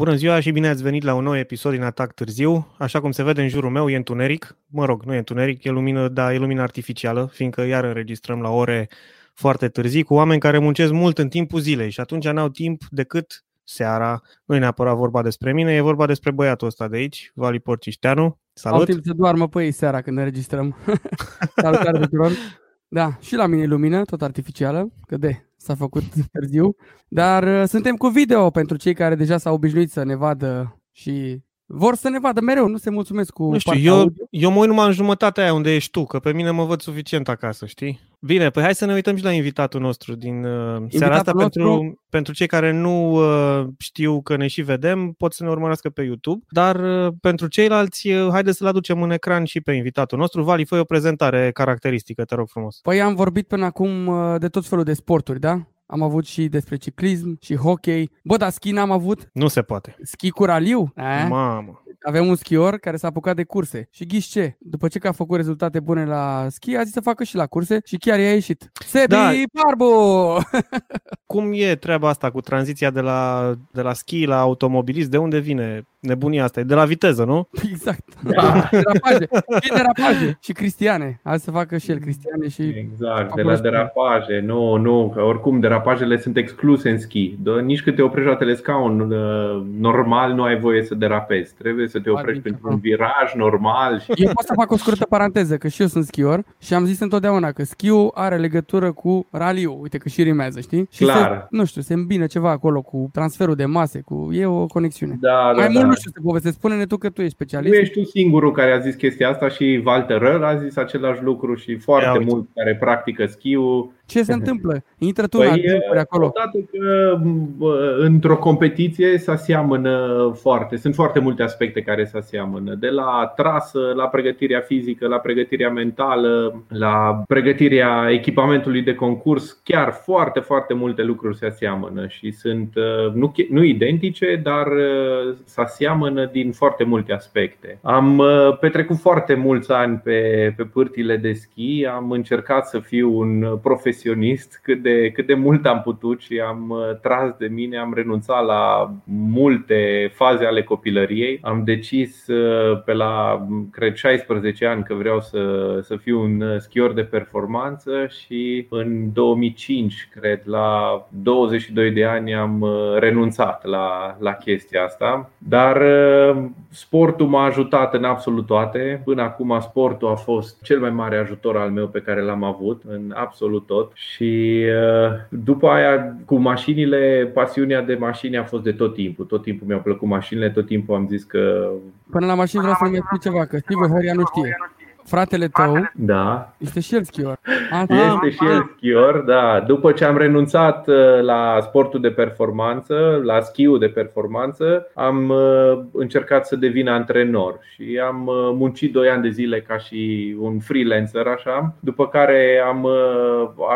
Bună ziua și bine ați venit la un nou episod din Atac Târziu. Așa cum se vede în jurul meu, e întuneric. Mă rog, nu e întuneric, e lumină, dar e lumină artificială, fiindcă iar înregistrăm la ore foarte târzii cu oameni care muncesc mult în timpul zilei și atunci n-au timp decât seara. Nu e neapărat vorba despre mine, e vorba despre băiatul ăsta de aici, Vali Porcișteanu. Salut! Au timp să doarmă pe ei seara când înregistrăm. Salutare tuturor! Da, și la mine e lumină, tot artificială, că de, s-a făcut târziu. Dar uh, suntem cu video pentru cei care deja s-au obișnuit să ne vadă și vor să ne vadă mereu, nu se mulțumesc cu Nu știu, eu, eu mă uit numai în jumătatea aia unde ești tu, că pe mine mă văd suficient acasă, știi? Bine, păi hai să ne uităm și la invitatul nostru din uh, invitatul seara asta. Nostru... Pentru, pentru cei care nu uh, știu că ne și vedem, pot să ne urmărească pe YouTube, dar uh, pentru ceilalți, uh, haideți să-l aducem în ecran și pe invitatul nostru. Vali, fă o prezentare caracteristică, te rog frumos. Păi am vorbit până acum uh, de tot felul de sporturi, da? Am avut și despre ciclism și hockey. Bă, dar schi n-am avut. Nu se poate. Schi cu raliu? Mamă avem un schior care s-a apucat de curse. Și ghiși ce? După ce că a făcut rezultate bune la schi, a zis să facă și la curse și chiar i-a ieșit. Sebi da. Barbu! Cum e treaba asta cu tranziția de la, de la schi la automobilist? De unde vine nebunia asta? E de la viteză, nu? Exact. Da. derapaje. Și derapaje. Și Cristiane. Hai să facă și el Cristiane și... Exact, de la derapaje. Nu, nu, că oricum derapajele sunt excluse în schi. Nici cât te oprești la telescaun uh, normal nu ai voie să derapezi. Trebuie să te oprești adică, pentru un viraj normal. Și... Eu pot să fac o scurtă paranteză, că și eu sunt schior și am zis întotdeauna că schiul are legătură cu raliu. Uite că și rimează, știi? Și Clar. Se, nu știu, se îmbină ceva acolo cu transferul de mase, cu e o conexiune. Da, Mai da, mult da. Nu știu să povestesc. Spune-ne tu că tu ești specialist. Nu ești tu singurul care a zis chestia asta și Walter Răl a zis același lucru și foarte mult care practică schiul ce se întâmplă? Intră tu păi, la acolo. Odată că într-o competiție se aseamănă foarte. Sunt foarte multe aspecte care se aseamănă. De la trasă, la pregătirea fizică, la pregătirea mentală, la pregătirea echipamentului de concurs. Chiar foarte, foarte multe lucruri se aseamănă și sunt nu, nu identice, dar se aseamănă din foarte multe aspecte. Am petrecut foarte mulți ani pe, pe pârtile de schi, am încercat să fiu un profesionist profesionist cât de, cât de mult am putut și am uh, tras de mine, am renunțat la multe faze ale copilăriei. Am decis uh, pe la, cred, 16 ani că vreau să, să fiu un uh, schior de performanță și în 2005, cred, la 22 de ani am renunțat la, la chestia asta. Dar sportul m-a ajutat în absolut toate. Până acum sportul a fost cel mai mare ajutor al meu pe care l-am avut în absolut tot și uh, după aia cu mașinile, pasiunea de mașini a fost de tot timpul. Tot timpul mi-au plăcut mașinile, tot timpul am zis că... Până la mașini vreau să-mi spui ceva, că Steve Horia nu știe fratele tău da. este și el schior. Este și el schior, da. După ce am renunțat uh, la sportul de performanță, la schiul de performanță, am uh, încercat să devin antrenor și am uh, muncit 2 ani de zile ca și un freelancer așa. După care am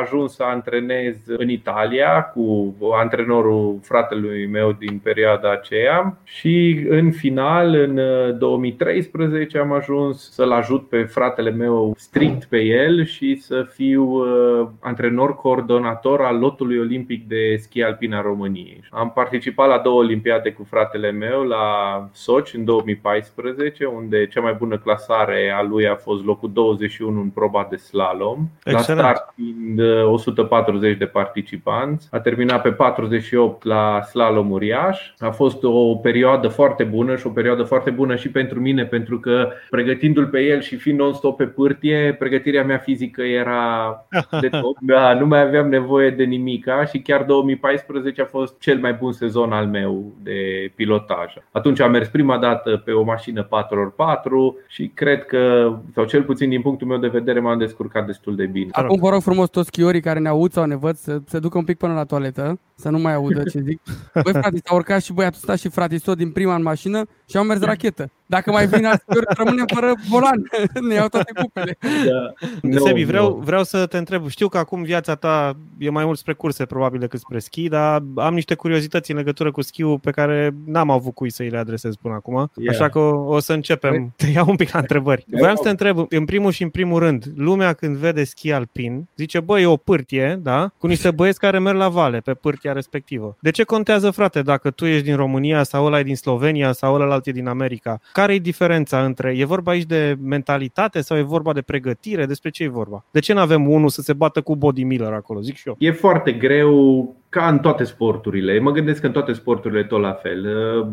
ajuns să antrenez în Italia cu antrenorul fratelui meu din perioada aceea și în final în 2013 am ajuns să-l ajut pe fratele meu strict pe el și să fiu uh, antrenor coordonator al lotului olimpic de schi alpin a României. Am participat la două olimpiade cu fratele meu la Sochi în 2014, unde cea mai bună clasare a lui a fost locul 21 în proba de slalom. Excelent. La start fiind 140 uh, de participanți. A terminat pe 48 la slalom uriaș. A fost o perioadă foarte bună și o perioadă foarte bună și pentru mine, pentru că pregătindu-l pe el și fiind non-stop pe pârtie, pregătirea mea fizică era de top. Da, nu mai aveam nevoie de nimica și chiar 2014 a fost cel mai bun sezon al meu de pilotaj. Atunci am mers prima dată pe o mașină 4x4 și cred că, sau cel puțin din punctul meu de vedere, m-am descurcat destul de bine. Acum vă rog frumos toți schiorii care ne aud sau ne văd să se ducă un pic până la toaletă, să nu mai audă ce zic. Băi frate, s-a urcat și băiatul ăsta și frate din prima în mașină și au mers rachetă. Dacă mai vin alți rămânem fără volan. ne iau toate cupele. Da. No, Sebi, vreau, no. vreau să te întreb. Știu că acum viața ta e mai mult spre curse probabil decât spre schi, dar am niște curiozități în legătură cu schiul pe care n-am avut cui să îi le adresez până acum. Yeah. Așa că o, o să începem. Păi- te iau un pic la întrebări. Vreau să te întreb, în primul și în primul rând, lumea când vede schi alpin, zice, băi, e o pârtie, da? Cu niște băieți care merg la vale pe pârtie chestia respectivă. De ce contează, frate, dacă tu ești din România sau ăla e din Slovenia sau ăla e din America? Care e diferența între, e vorba aici de mentalitate sau e vorba de pregătire? Despre ce e vorba? De ce nu avem unul să se bată cu Body Miller acolo, zic și eu? E foarte greu ca în toate sporturile. Mă gândesc că în toate sporturile tot la fel.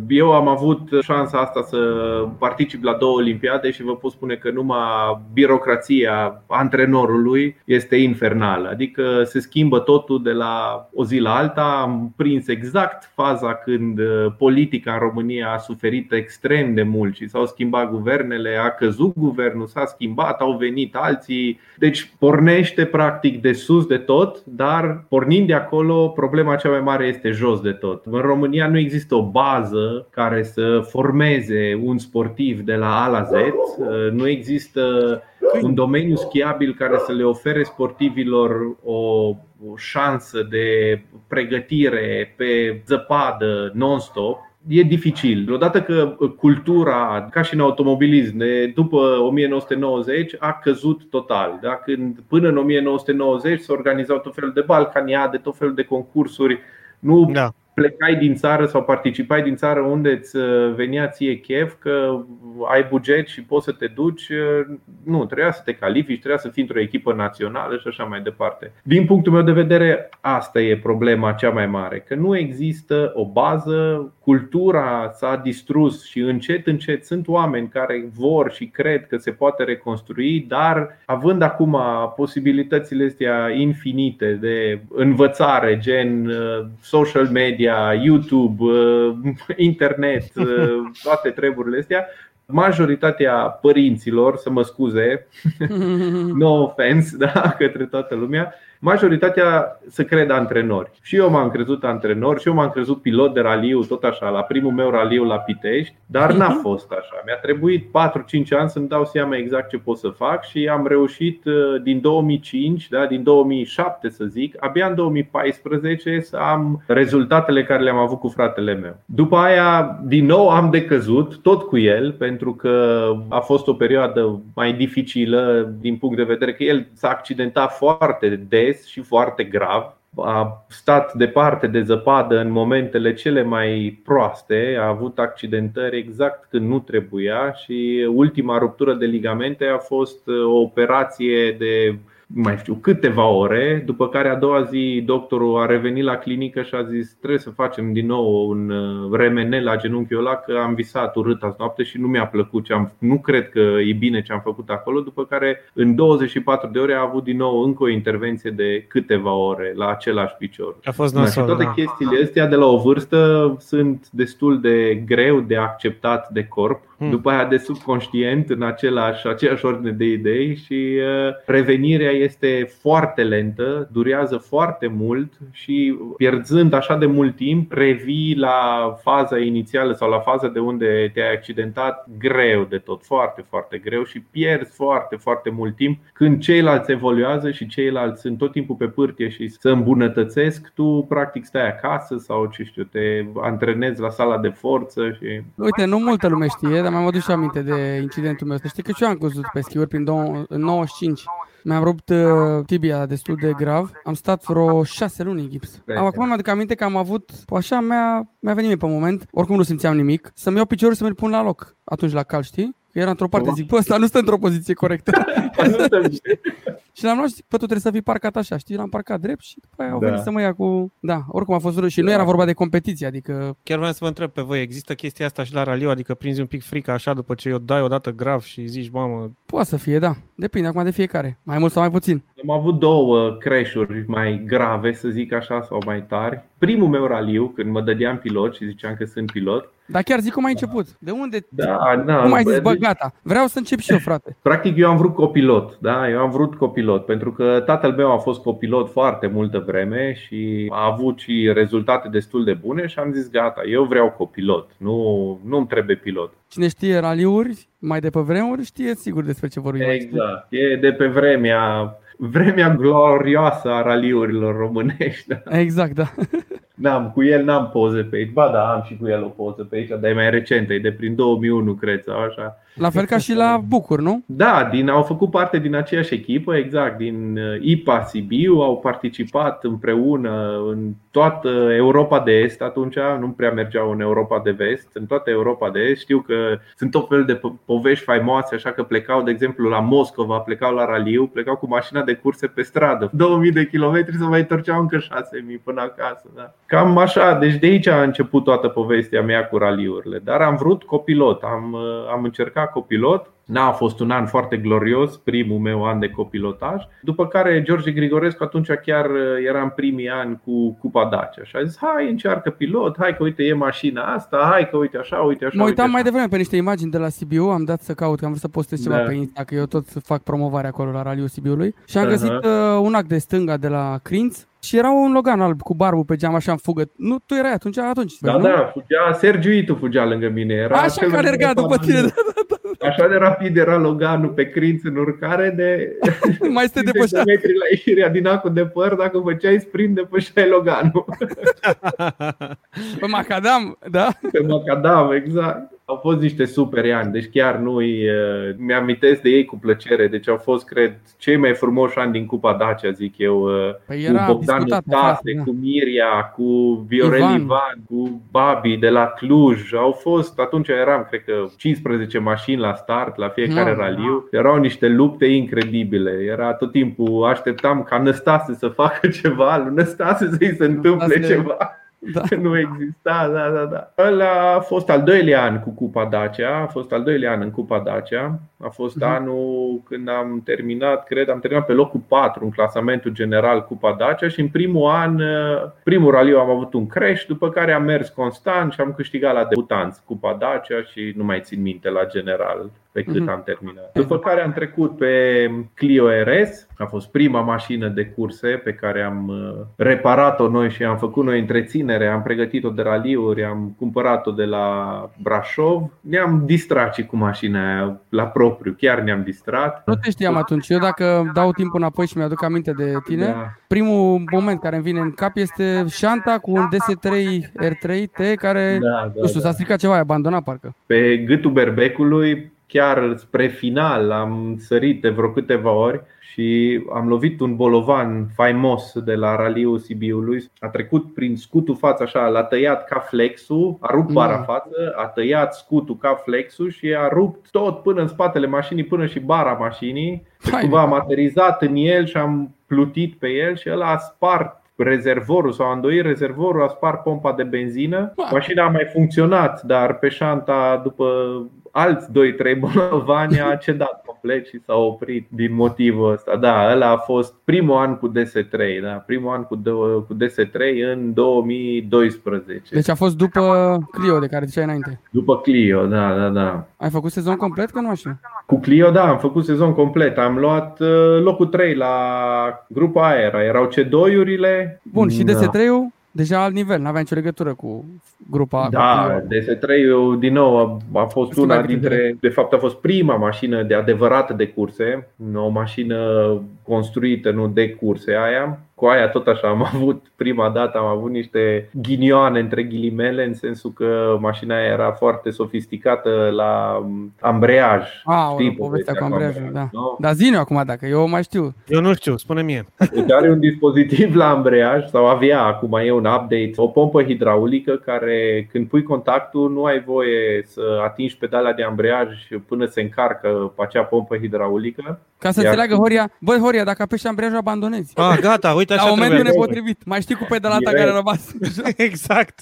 Eu am avut șansa asta să particip la două olimpiade și vă pot spune că numai birocrația antrenorului este infernală. Adică se schimbă totul de la o zi la alta. Am prins exact faza când politica în România a suferit extrem de mult și s-au schimbat guvernele, a căzut guvernul, s-a schimbat, au venit alții. Deci pornește practic de sus de tot, dar pornind de acolo problema cea mai mare este jos de tot. În România nu există o bază care să formeze un sportiv de la A la Z. Nu există un domeniu schiabil care să le ofere sportivilor o, o șansă de pregătire pe zăpadă non-stop e dificil. Odată că cultura, ca și în automobilism, de după 1990 a căzut total. Da? Când până în 1990 se organizau tot felul de balcaniade, tot felul de concursuri. Nu da plecai din țară sau participai din țară unde îți uh, venea ție chef că ai buget și poți să te duci, uh, nu, trebuia să te califici, trebuia să fii într-o echipă națională și așa mai departe. Din punctul meu de vedere, asta e problema cea mai mare, că nu există o bază, cultura s-a distrus și încet, încet sunt oameni care vor și cred că se poate reconstrui, dar având acum posibilitățile astea infinite de învățare, gen uh, social media, media, YouTube, uh, internet, uh, toate treburile astea, majoritatea părinților, să mă scuze, no offense, da, către toată lumea, majoritatea se cred antrenori. Și eu m-am crezut antrenor și eu m-am crezut pilot de raliu, tot așa, la primul meu raliu la Pitești, dar n-a mhm. fost așa. Mi-a trebuit 4-5 ani să-mi dau seama exact ce pot să fac și am reușit uh, din 2005, da, din 2007 să zic, abia în 2014 să am rezultatele care le-am avut cu fratele meu. După aia, din nou am decăzut, tot cu el, pentru că a fost o perioadă mai dificilă din punct de vedere că el s-a accidentat foarte des des și foarte grav. A stat departe de zăpadă în momentele cele mai proaste, a avut accidentări exact când nu trebuia și ultima ruptură de ligamente a fost o operație de mai știu câteva ore, după care a doua zi doctorul a revenit la clinică și a zis trebuie să facem din nou un uh, remene la genunchiul ăla că am visat urât azi noapte și nu mi-a plăcut ce am, nu cred că e bine ce am făcut acolo, după care în 24 de ore a avut din nou încă o intervenție de câteva ore la același picior. A fost nasol, și toate da. chestiile astea de la o vârstă sunt destul de greu de acceptat de corp Hmm. După aia de subconștient în același, aceeași ordine de idei și uh, revenirea este foarte lentă, durează foarte mult și pierzând așa de mult timp, revii la faza inițială sau la faza de unde te-ai accidentat greu de tot, foarte, foarte greu și pierzi foarte, foarte mult timp. Când ceilalți evoluează și ceilalți sunt tot timpul pe pârtie și se îmbunătățesc, tu practic stai acasă sau ce știu, te antrenezi la sala de forță și... Uite, nu multă lume știe, dar mi-am adus și aminte de incidentul meu. Să știi că și eu am căzut pe schiuri prin 95. Mi-am rupt uh, tibia destul de grav. Am stat vreo șase luni în gips. Acum mi-aduc aminte că am avut, așa mi-a, mi-a venit pe moment, oricum nu simțeam nimic, să-mi iau piciorul să mi-l pun la loc. Atunci la cal, știi? Că era într-o parte, zic, bă, ăsta nu stă într-o poziție corectă. și l-am luat și, bă, tu trebuie să fii parcat așa, știi? L-am parcat drept și după aia au da. venit să mă ia cu... Da, oricum a fost rău și da. nu era vorba de competiție, adică... Chiar vreau să vă întreb pe voi, există chestia asta și la raliu, adică prinzi un pic frică așa după ce o dai odată grav și zici, mamă... Poate să fie, da. Depinde acum de fiecare. Mai mult sau mai puțin. Am avut două crash-uri mai grave, să zic așa, sau mai tari. Primul meu raliu, când mă dădeam pilot și ziceam că sunt pilot, dar chiar zic cum ai început. De unde? Da, da, cum ai zis, bă, gata, vreau să încep și eu, frate. Practic eu am vrut copilot, da? Eu am vrut copilot, pentru că tatăl meu a fost copilot foarte multă vreme și a avut și rezultate destul de bune și am zis gata, eu vreau copilot, nu nu-mi trebuie pilot. Cine știe raliuri mai de pe vremuri știe sigur despre ce vorbim. Exact, e de pe vremea vremea glorioasă a raliurilor românești. Da? Exact, da. N-am, cu el n-am poze pe aici. Ba da, am și cu el o poză pe aici, dar e mai recentă, e de prin 2001, cred, sau așa. La fel ca și la Bucur, nu? Da, din, au făcut parte din aceeași echipă, exact, din uh, IPA Sibiu, au participat împreună în toată Europa de Est atunci, nu prea mergeau în Europa de Vest, în toată Europa de Est. Știu că sunt tot fel de povești faimoase, așa că plecau, de exemplu, la Moscova, plecau la raliu, plecau cu mașina de curse pe stradă, 2000 de kilometri să mai întorceau încă 6000 până acasă. Da. Cam așa, deci de aici a început toată povestea mea cu raliurile. Dar am vrut copilot, am, am încercat copilot. N-a fost un an foarte glorios, primul meu an de copilotaj, după care George Grigorescu atunci chiar era în primii ani cu Cupa Dacia. Și a zis hai încearcă pilot, hai că uite e mașina asta, hai că uite așa, uite așa Mă uitam uite mai devreme pe niște imagini de la Sibiu, am dat să caut, că am vrut să postez ceva da. pe Insta, că eu tot fac promovare acolo la Raliul Sibiului și am uh-huh. găsit uh, un act de stânga de la Crinț și era un Logan alb cu barbul pe geam așa în fugă. Nu, tu erai atunci, atunci. Da, nu? da, fugea, Sergiu Itu fugea lângă mine. Era așa că alerga după tine. Da, da, da. Așa de rapid era Loganul pe crinț în urcare de mai este depășat. metri la ieșirea din acul de păr, dacă făceai sprint, depășeai Loganul. pe macadam, da? Pe macadam, exact. Au fost niște super ani, deci chiar nu-i mi-amintesc de ei cu plăcere. Deci au fost, cred, cei mai frumoși ani din Cupa Dacia, zic eu. Păi era cu Bogdan Stase, da. cu Miria, cu Viorel Ivan. Ivan, cu Babi de la Cluj. Au fost, atunci eram, cred că 15 mașini la start, la fiecare no, raliu. Erau niște lupte incredibile. Era tot timpul, așteptam ca Năstase să facă ceva, lui Năstase să-i se întâmple Năstase. ceva. Da. Nu exista, da, da, da. Ăla a fost al doilea an cu Cupa Dacia, a fost al doilea an în Cupa Dacia. A fost uh-huh. anul când am terminat, cred, am terminat pe locul 4 în clasamentul general Cupa Dacia și în primul an, primul raliu am avut un crash, după care am mers constant și am câștigat la debutanți Cupa Dacia și nu mai țin minte la general pe cât uh-huh. am terminat. După care am trecut pe Clio RS, a fost prima mașină de curse pe care am uh, reparat-o noi și am făcut noi întreținere, am pregătit-o de raliuri, am cumpărat-o de la Brașov. Ne-am distrat și cu mașina aia la propriu, chiar ne-am distrat. Nu te știam atunci. Eu dacă dau timp înapoi și mi-aduc aminte de tine, da. primul moment care îmi vine în cap este șanta cu un DS3 R3T care, da, da, nu știu, s-a stricat ceva, abandonat parcă. Pe gâtul berbecului chiar spre final am sărit de vreo câteva ori și am lovit un bolovan faimos de la raliul Sibiului. A trecut prin scutul față așa, l-a tăiat ca flexul, a rupt bara mm. față, a tăiat scutul ca flexul și a rupt tot până în spatele mașinii, până și bara mașinii. Cumva am aterizat în el și am plutit pe el și el a spart rezervorul sau a îndoit rezervorul, a spart pompa de benzină. Mașina a mai funcționat, dar pe șanta, după alți 2-3 bolovani a cedat complet și s-a oprit din motivul ăsta. Da, ăla a fost primul an cu DS3, da, primul an cu, cu DS3 în 2012. Deci a fost după Clio de care ziceai înainte. După Clio, da, da, da. Ai făcut sezon complet că nu știu? Cu Clio, da, am făcut sezon complet. Am luat uh, locul 3 la grupa aera. Erau C2-urile. Bun, și DS3-ul? Deja alt nivel, n-avea nicio legătură cu grupa Da, DS3 din nou a fost una dintre, de fapt a fost prima mașină de adevărată de curse, o mașină construită, nu de curse aia cu aia tot așa am avut prima dată am avut niște ghinioane între ghilimele în sensul că mașina aia era foarte sofisticată la ambreiaj. Ah, știi, povestea cu ambreiajul, da. No? Dar zine acum dacă eu mai știu. Eu nu știu, spune mie. Deci are un dispozitiv la ambreiaj sau avea acum e un update, o pompă hidraulică care când pui contactul nu ai voie să atingi pedala de ambreiaj până se încarcă acea pompă hidraulică. Ca să înțeleagă Horia, băi Horia, dacă apeși ambreiajul abandonezi. Ah, gata, uite la momentul nepotrivit. Mai știi cu pedalata care a rămas. exact.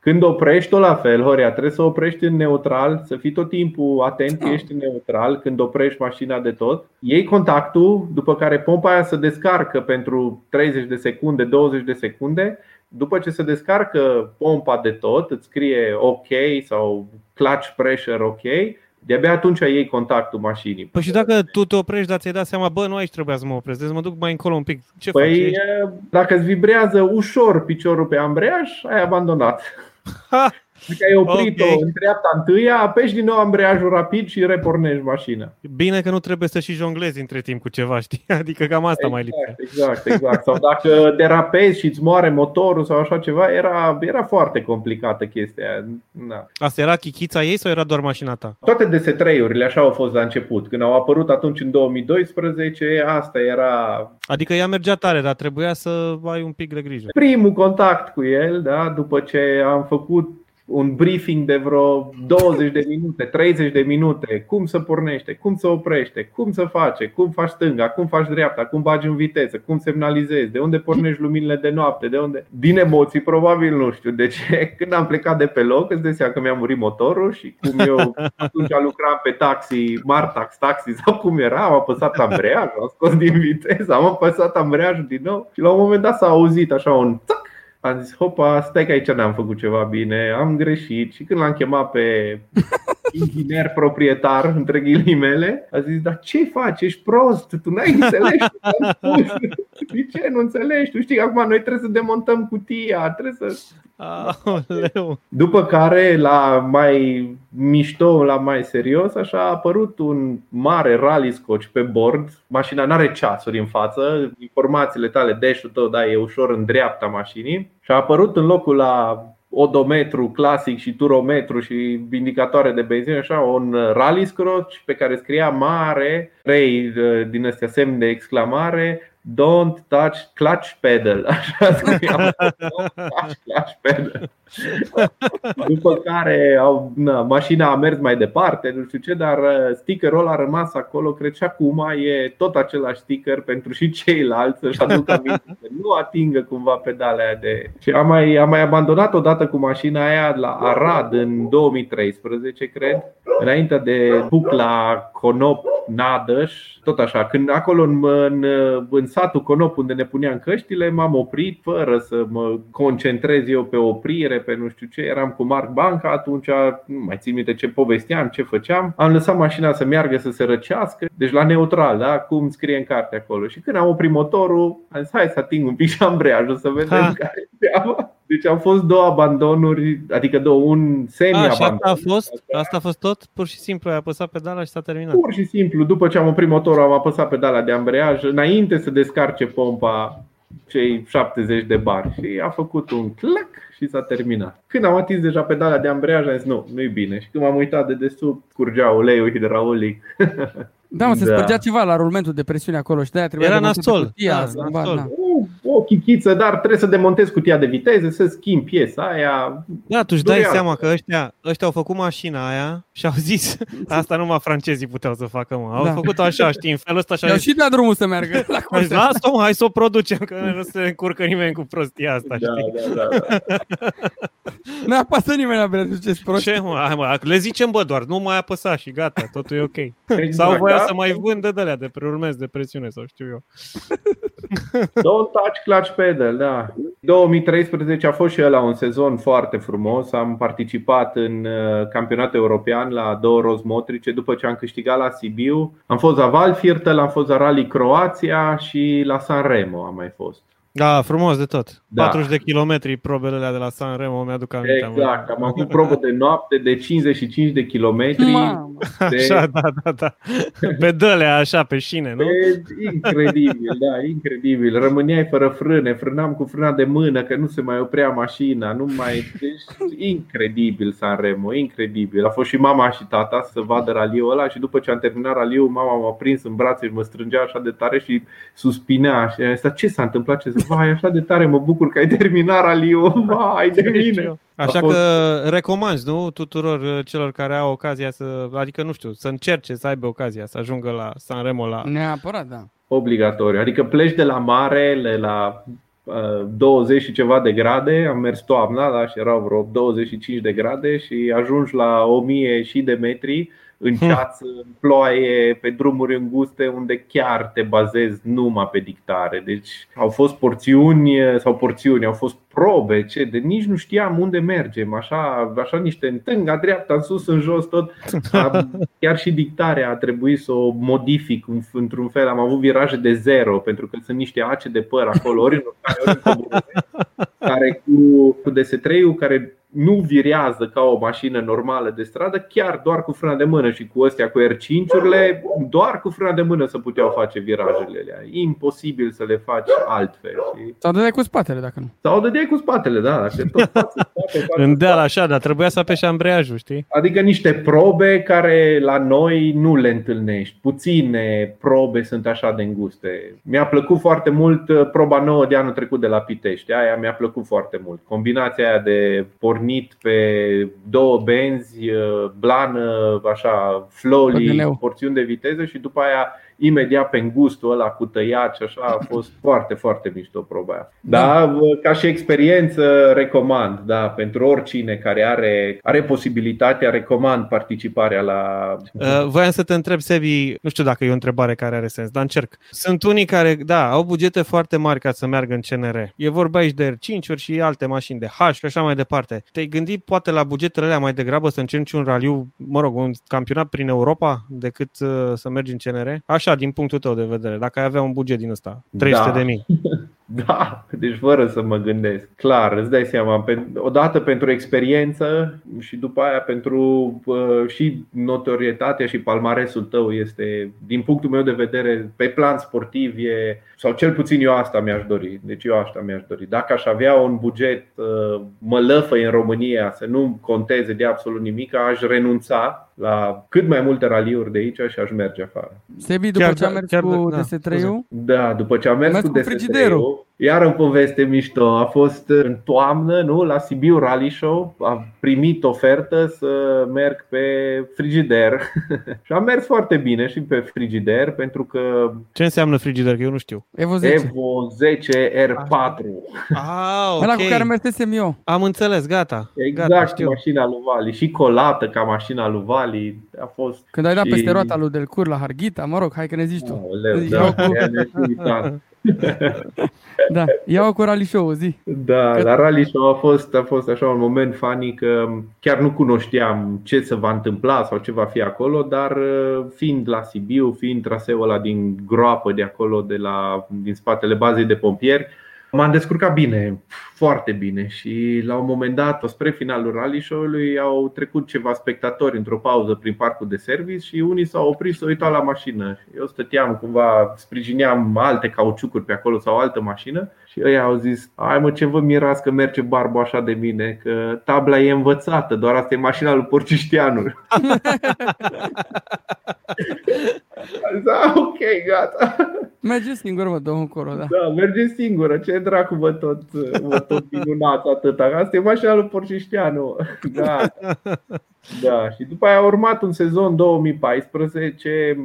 Când oprești-o la fel, Horia, trebuie să oprești în neutral, să fii tot timpul atent că ești în neutral când oprești mașina de tot. Iei contactul, după care pompa aia se descarcă pentru 30 de secunde, 20 de secunde. După ce se descarcă pompa de tot, îți scrie OK sau clutch pressure OK de-abia atunci iei contactul mașinii. Păi și dacă tu te oprești, dar ți-ai dat seama, bă, nu aici trebuia să mă opresc, deci mă duc mai încolo un pic. Ce păi faci dacă îți vibrează ușor piciorul pe ambreiaj, ai abandonat. Ha, Dacă ai oprit-o okay. în dreapta întâia, apeși din nou ambreiajul rapid și repornești mașina. Bine că nu trebuie să și jonglezi între timp cu ceva, știi? Adică cam asta exact, mai lipsea. Exact, exact. Sau dacă derapezi și îți moare motorul sau așa ceva, era, era foarte complicată chestia. Da. Asta era chichița ei sau era doar mașina ta? Toate DS3-urile așa au fost la început. Când au apărut atunci în 2012, asta era... Adică ea mergea tare, dar trebuia să ai un pic de grijă. Primul contact cu el, da, după ce am făcut un briefing de vreo 20 de minute, 30 de minute, cum să pornește, cum să oprește, cum să face, cum faci stânga, cum faci dreapta, cum bagi în viteză, cum semnalizezi, de unde pornești luminile de noapte, de unde. Din emoții, probabil nu știu. De ce? Când am plecat de pe loc, îți dai că mi-a murit motorul și cum eu atunci lucram pe taxi, Martax taxi sau cum era, am apăsat ambreiajul, am scos din viteză, am apăsat ambreiajul din nou și la un moment dat s-a auzit așa un țac am zis, hopa, stai că aici n-am făcut ceva bine, am greșit Și când l-am chemat pe inginer proprietar, între ghilimele A zis, dar ce faci, ești prost, tu n-ai înțeles De ce nu înțelegi? Tu știi, acum noi trebuie să demontăm cutia, trebuie să... Aoleu. După care, la mai mișto, la mai serios, așa a apărut un mare rally scotch pe bord. Mașina nu are ceasuri în față, informațiile tale, dash-ul tău, da, e ușor în dreapta mașinii. Și a apărut în locul la odometru clasic și turometru și indicatoare de benzină, așa, un rally scotch pe care scria mare, trei uh, din astea semn de exclamare, Don't touch clutch pedal. Așa scriam. Don't touch clutch pedal. După care au, na, mașina a mers mai departe, nu știu ce, dar uh, stickerul a rămas acolo. Cred și acum e tot același sticker pentru și ceilalți să-și aducă aminte să nu atingă cumva pedalea de. Și am mai, am mai abandonat odată cu mașina aia la Arad în 2013, cred, înainte de Bucla, Conop, Nadăș, tot așa. Când acolo în, în, în satul Conop unde ne puneam căștile, m-am oprit fără să mă concentrez eu pe oprire, pe nu știu ce. Eram cu Marc Banca atunci, nu mai țin minte ce povesteam, ce făceam. Am lăsat mașina să meargă să se răcească, deci la neutral, da? cum scrie în carte acolo. Și când am oprit motorul, am zis hai să ating un pic și ambreiajul să vedem ha. care e treaba. Deci au fost două abandonuri, adică două, un semi-abandon. A, asta a fost? Asta a fost tot? Pur și simplu ai apăsat pedala și s-a terminat? Pur și simplu, după ce am oprit motorul, am apăsat pedala de ambreiaj înainte să descarce pompa cei 70 de bar și a făcut un clac și s-a terminat. Când am atins deja pedala de ambreiaj, am zis nu, nu-i bine. Și când m-am uitat de desubt, curgea uleiul hidraulic. Da, mă, se da. spărgea ceva la rulmentul de presiune acolo și de-aia trebuia Era nasol. Cutia, da, nasol. Da. O, o chichiță, dar trebuie să demontezi cutia de viteze, să schimbi piesa aia. Da, tu își dai seama că ăștia, ăștia au făcut mașina aia și au zis asta numai francezii puteau să facă, mă. Au da. făcut așa, știi, în felul ăsta și au și dat drumul să meargă la curse. Lasă, mă, hai să o producem, că nu se încurcă nimeni cu prostia asta, da, știi? Da, da, da. Nu apasă nimeni la bine, ce prost. Ce, mă? Hai, mă, le zicem, bă, doar nu mai apăsa și gata, totul e ok. Exact, Sau voia da? să mai vândă de alea de preurmezi de presiune sau știu eu. Don't touch clutch pedal, da. 2013 a fost și ăla un sezon foarte frumos. Am participat în uh, campionatul european la două roz motrice după ce am câștigat la Sibiu. Am fost la Valfirtel, am fost la Rally Croația și la Sanremo am mai fost. Da, frumos de tot. Da. 40 de kilometri probele de la San Remo, mi-aduc aminte. Exact, am avut probă de noapte de 55 de kilometri. De... Așa, da, da, da. Pe dălea, așa, pe șine, nu? E incredibil, da, incredibil. Rămâneai fără frâne, frânam cu frâna de mână, că nu se mai oprea mașina, nu mai... Deci, incredibil San Remo, incredibil. A fost și mama și tata să vadă raliul ăla și după ce am terminat raliul, mama m-a prins în brațe și mă strângea așa de tare și suspinea. Și a zis, ce s-a întâmplat? Ce vai, așa de tare mă bucur că ai terminat raliul, vai de mine. Așa fost... că recomanzi, nu, tuturor uh, celor care au ocazia să, adică nu știu, să încerce să aibă ocazia să ajungă la San Remo la... Neapărat, da. Obligatoriu. Adică pleci de la mare, la 20 și ceva de grade, am mers toamna da, și erau vreo 25 de grade și ajungi la 1000 și de metri în hm. ceață, în ploaie, pe drumuri înguste unde chiar te bazezi numai pe dictare. Deci au fost porțiuni sau porțiuni, au fost probe, ce, de nici nu știam unde mergem, așa, așa niște în stânga, dreapta, în sus, în jos, tot. Chiar și dictarea a trebuit să o modific într-un fel. Am avut viraje de zero, pentru că sunt niște ace de păr acolo, ori în ori în care care cu, cu DS3-ul care nu virează ca o mașină normală de stradă, chiar doar cu frâna de mână și cu astea cu R5-urile, doar cu frâna de mână să puteau face virajele alea. Imposibil să le faci altfel. Sau dădeai cu spatele, dacă nu. Sau dădeai cu spatele, da. Dacă tot spate, spate, În deal așa, dar trebuia să apeși ambreiajul, știi? Adică niște probe care la noi nu le întâlnești. Puține probe sunt așa de înguste. Mi-a plăcut foarte mult uh, proba nouă de anul trecut de la Pitești. Aia mi-a plăcut foarte mult. Combinația aia de pornit pe două benzi, uh, blană, așa, flowly, porțiuni de viteză și după aia imediat pe gustul ăla cu tăiat și așa a fost foarte, foarte mișto proba aia. Da, da ca și experiență recomand, da, pentru oricine care are, are posibilitatea, recomand participarea la... Uh, voiam să te întreb, Sebi, nu știu dacă e o întrebare care are sens, dar încerc. Sunt unii care, da, au bugete foarte mari ca să meargă în CNR. E vorba aici de R5-uri și alte mașini de H și așa mai departe. Te-ai gândit poate la bugetele alea mai degrabă să încerci un raliu, mă rog, un campionat prin Europa decât uh, să mergi în CNR? Așa așa, din punctul tău de vedere, dacă ai avea un buget din ăsta, 300 da. de mii. Da, deci fără să mă gândesc. Clar, îți dai seama, odată pentru experiență și după aia pentru uh, și notorietatea și palmaresul tău este, din punctul meu de vedere, pe plan sportiv e, sau cel puțin eu asta mi-aș dori. Deci eu asta mi-aș dori. Dacă aș avea un buget uh, mălăfă în România să nu conteze de absolut nimic, aș renunța la cât mai multe raliuri de aici și aș merge afară. Sebi, după chiar, ce am mers chiar, cu da, DS3-ul? Da, după ce am mers, cu, cu DS3-ul, iar o poveste mișto. A fost în toamnă, nu? La Sibiu Rally Show. Am primit ofertă să merg pe frigider. și am mers foarte bine și pe frigider pentru că... Ce înseamnă frigider? Că eu nu știu. Evo 10. Evo 10 R4. Ah, ok. Ăla cu care mergem eu. Am înțeles, gata. Exact, gata, știu. mașina lui Vali. Și colată ca mașina lui Vali. A fost Când ai dat și... peste roata lui Delcur la Harghita, mă rog, hai că ne zici tu. Oh, leu, da, cu... da, iau cu rally show zi. Da, că... la rally show a fost, a fost așa un moment funny că chiar nu cunoșteam ce se va întâmpla sau ce va fi acolo, dar uh, fiind la Sibiu, fiind traseul ăla din groapă de acolo, de la, din spatele bazei de pompieri, M-am descurcat bine, foarte bine și la un moment dat, spre finalul rally show-ului, au trecut ceva spectatori într-o pauză prin parcul de service și unii s-au oprit să uitau la mașină. Eu stăteam cumva, sprijineam alte cauciucuri pe acolo sau altă mașină și ei au zis, ai mă ce vă mirați că merge barba așa de mine, că tabla e învățată, doar asta e mașina lui Porcișteanu. da, ok, gata. Merge singur, mă, domnul Coro, da. Da, merge singură, ce dracu vă tot, vă tot minunați atâta. Asta e mașina lui Porcișteanu. Da. da, și după aia a urmat un sezon 2014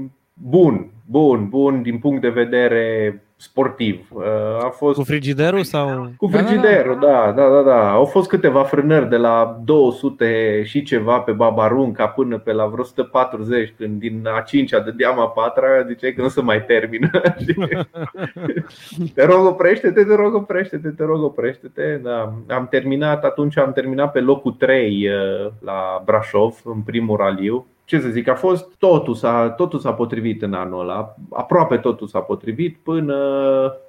bun, bun, bun din punct de vedere sportiv. Uh, a fost cu frigiderul sau cu frigiderul, da, da, da, da. Au fost câteva frânări de la 200 și ceva pe Babarunca până pe la vreo 140 când din a 5-a dădeam a 4 ziceai că nu se mai termină. te rog oprește-te, te rog oprește-te, te rog oprește-te. Da. Am terminat atunci am terminat pe locul 3 uh, la Brașov în primul raliu ce să zic, a fost totul s-a, totul s-a potrivit în anul ăla, aproape totul s-a potrivit până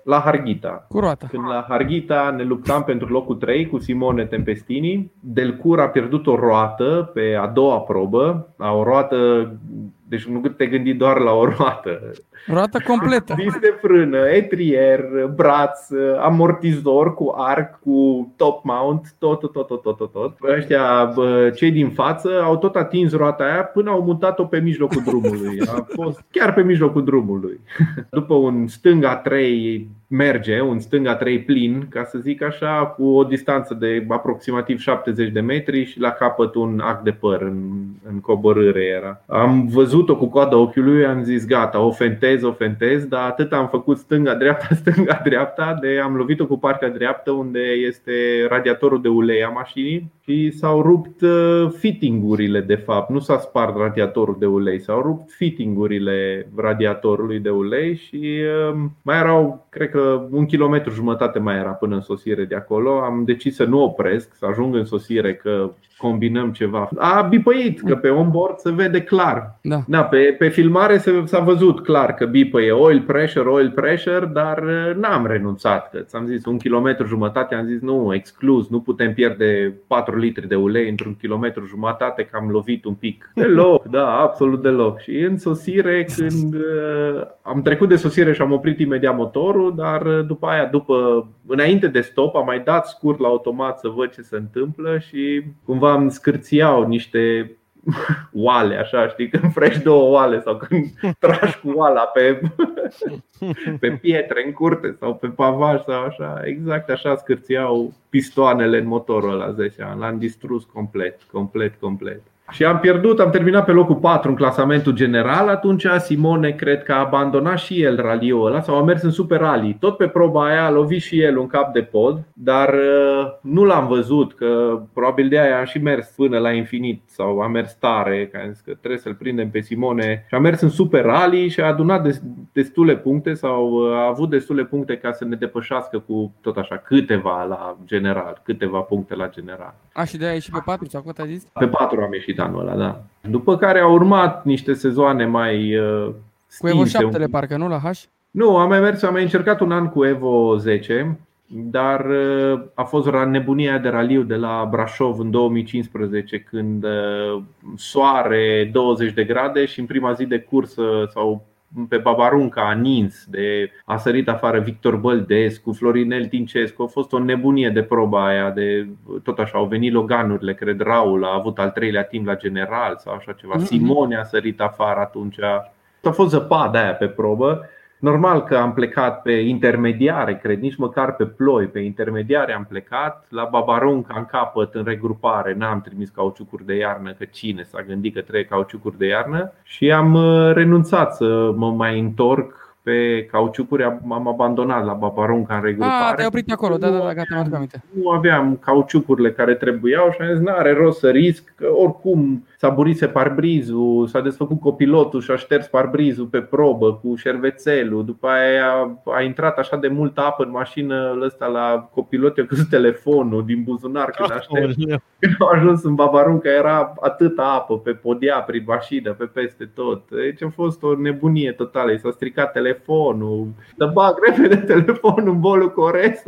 la Harghita. Cu roata. Când la Harghita ne luptam pentru locul 3 cu Simone Tempestini, Delcur a pierdut o roată pe a doua probă, la o roată deci nu te gândi doar la o roată. Roată completă. Dis de frână, etrier, braț, amortizor cu arc, cu top mount, tot, tot, tot, tot, tot, tot. Ăștia, cei din față, au tot atins roata aia până au mutat-o pe mijlocul drumului. A fost chiar pe mijlocul drumului. După un stânga 3 merge, un stânga 3 plin, ca să zic așa, cu o distanță de aproximativ 70 de metri și la capăt un ac de păr în, în coborâre era. Am văzut-o cu coada ochiului, am zis gata, o fentez, o fentez, dar atât am făcut stânga-dreapta, stânga-dreapta, de am lovit-o cu partea dreaptă unde este radiatorul de ulei a mașinii și s-au rupt uh, fittingurile de fapt, nu s-a spart radiatorul de ulei, s-au rupt fittingurile radiatorului de ulei și uh, mai erau, cred că un kilometru jumătate mai era până în sosire de acolo. Am decis să nu opresc, să ajung în sosire că combinăm ceva. A bipăit că pe onboard se vede clar. Da. Da, pe, pe filmare s-a văzut clar că bipă e oil pressure, oil pressure, dar uh, n-am renunțat. Că ți-am zis un kilometru jumătate, am zis nu, exclus, nu putem pierde 4 litri de ulei într-un kilometru jumătate, că am lovit un pic. Deloc, da, absolut deloc. Și în sosire, când uh, am trecut de sosire și am oprit imediat motorul, dar uh, după aia, după, înainte de stop, am mai dat scurt la automat să văd ce se întâmplă și cumva îmi scârțiau niște oale, așa, știi, când frești două oale sau când tragi cu oala pe, pe pietre în curte sau pe pavaj sau așa, exact așa scârțiau pistoanele în motorul ăla 10 ani. L-am distrus complet, complet, complet. Și am pierdut, am terminat pe locul 4 în clasamentul general. Atunci Simone cred că a abandonat și el raliul ăla sau a mers în Super Rally. Tot pe proba aia a lovit și el un cap de pod, dar uh, nu l-am văzut, că probabil de aia am și mers până la infinit sau a mers tare, că am zis că trebuie să-l prindem pe Simone. Și a mers în Super Rally și a adunat destule puncte sau uh, a avut destule puncte ca să ne depășească cu tot așa câteva la general, câteva puncte la general. A, și de aia și pe 4 sau cât ai zis? Pe 4 am ieșit anul ăla, da. După care au urmat niște sezoane mai uh, Cu Evo 7 parcă, nu la H? Nu, am mai mers, am mai încercat un an cu Evo 10 dar uh, a fost nebunia de raliu de la Brașov în 2015 când uh, soare 20 de grade și în prima zi de cursă sau pe Babarunca a nins, de a sărit afară Victor Băldescu, Florinel Tincescu. A fost o nebunie de proba aia, de tot așa, au venit Loganurile, cred Raul a avut al treilea timp la general sau așa ceva. Mhm. Simone a sărit afară atunci. A fost zăpadă aia pe probă Normal că am plecat pe intermediare, cred, nici măcar pe ploi, pe intermediare am plecat. La Babarunca în capăt, în regrupare, n-am trimis cauciucuri de iarnă, că cine s-a gândit că trebuie cauciucuri de iarnă și am uh, renunțat să mă mai întorc pe cauciucuri am abandonat la Babarunca în regrupare. Ah, te-ai oprit acolo, da, da, da, gata, mi-aduc aminte. Nu aveam cauciucurile care trebuiau și am zis, n-are rost să risc, că oricum s-a burise parbrizul, s-a desfăcut copilotul și a șters parbrizul pe probă cu șervețelul. După aia a intrat așa de multă apă în mașină ăsta la copilot, i-a căzut telefonul din buzunar când a șters. Când a ajuns în Babarunca era atâta apă pe podea, prin mașină, pe peste tot. Deci a fost o nebunie totală, i s-a stricat telefonul, să bag repede telefonul în bolul corect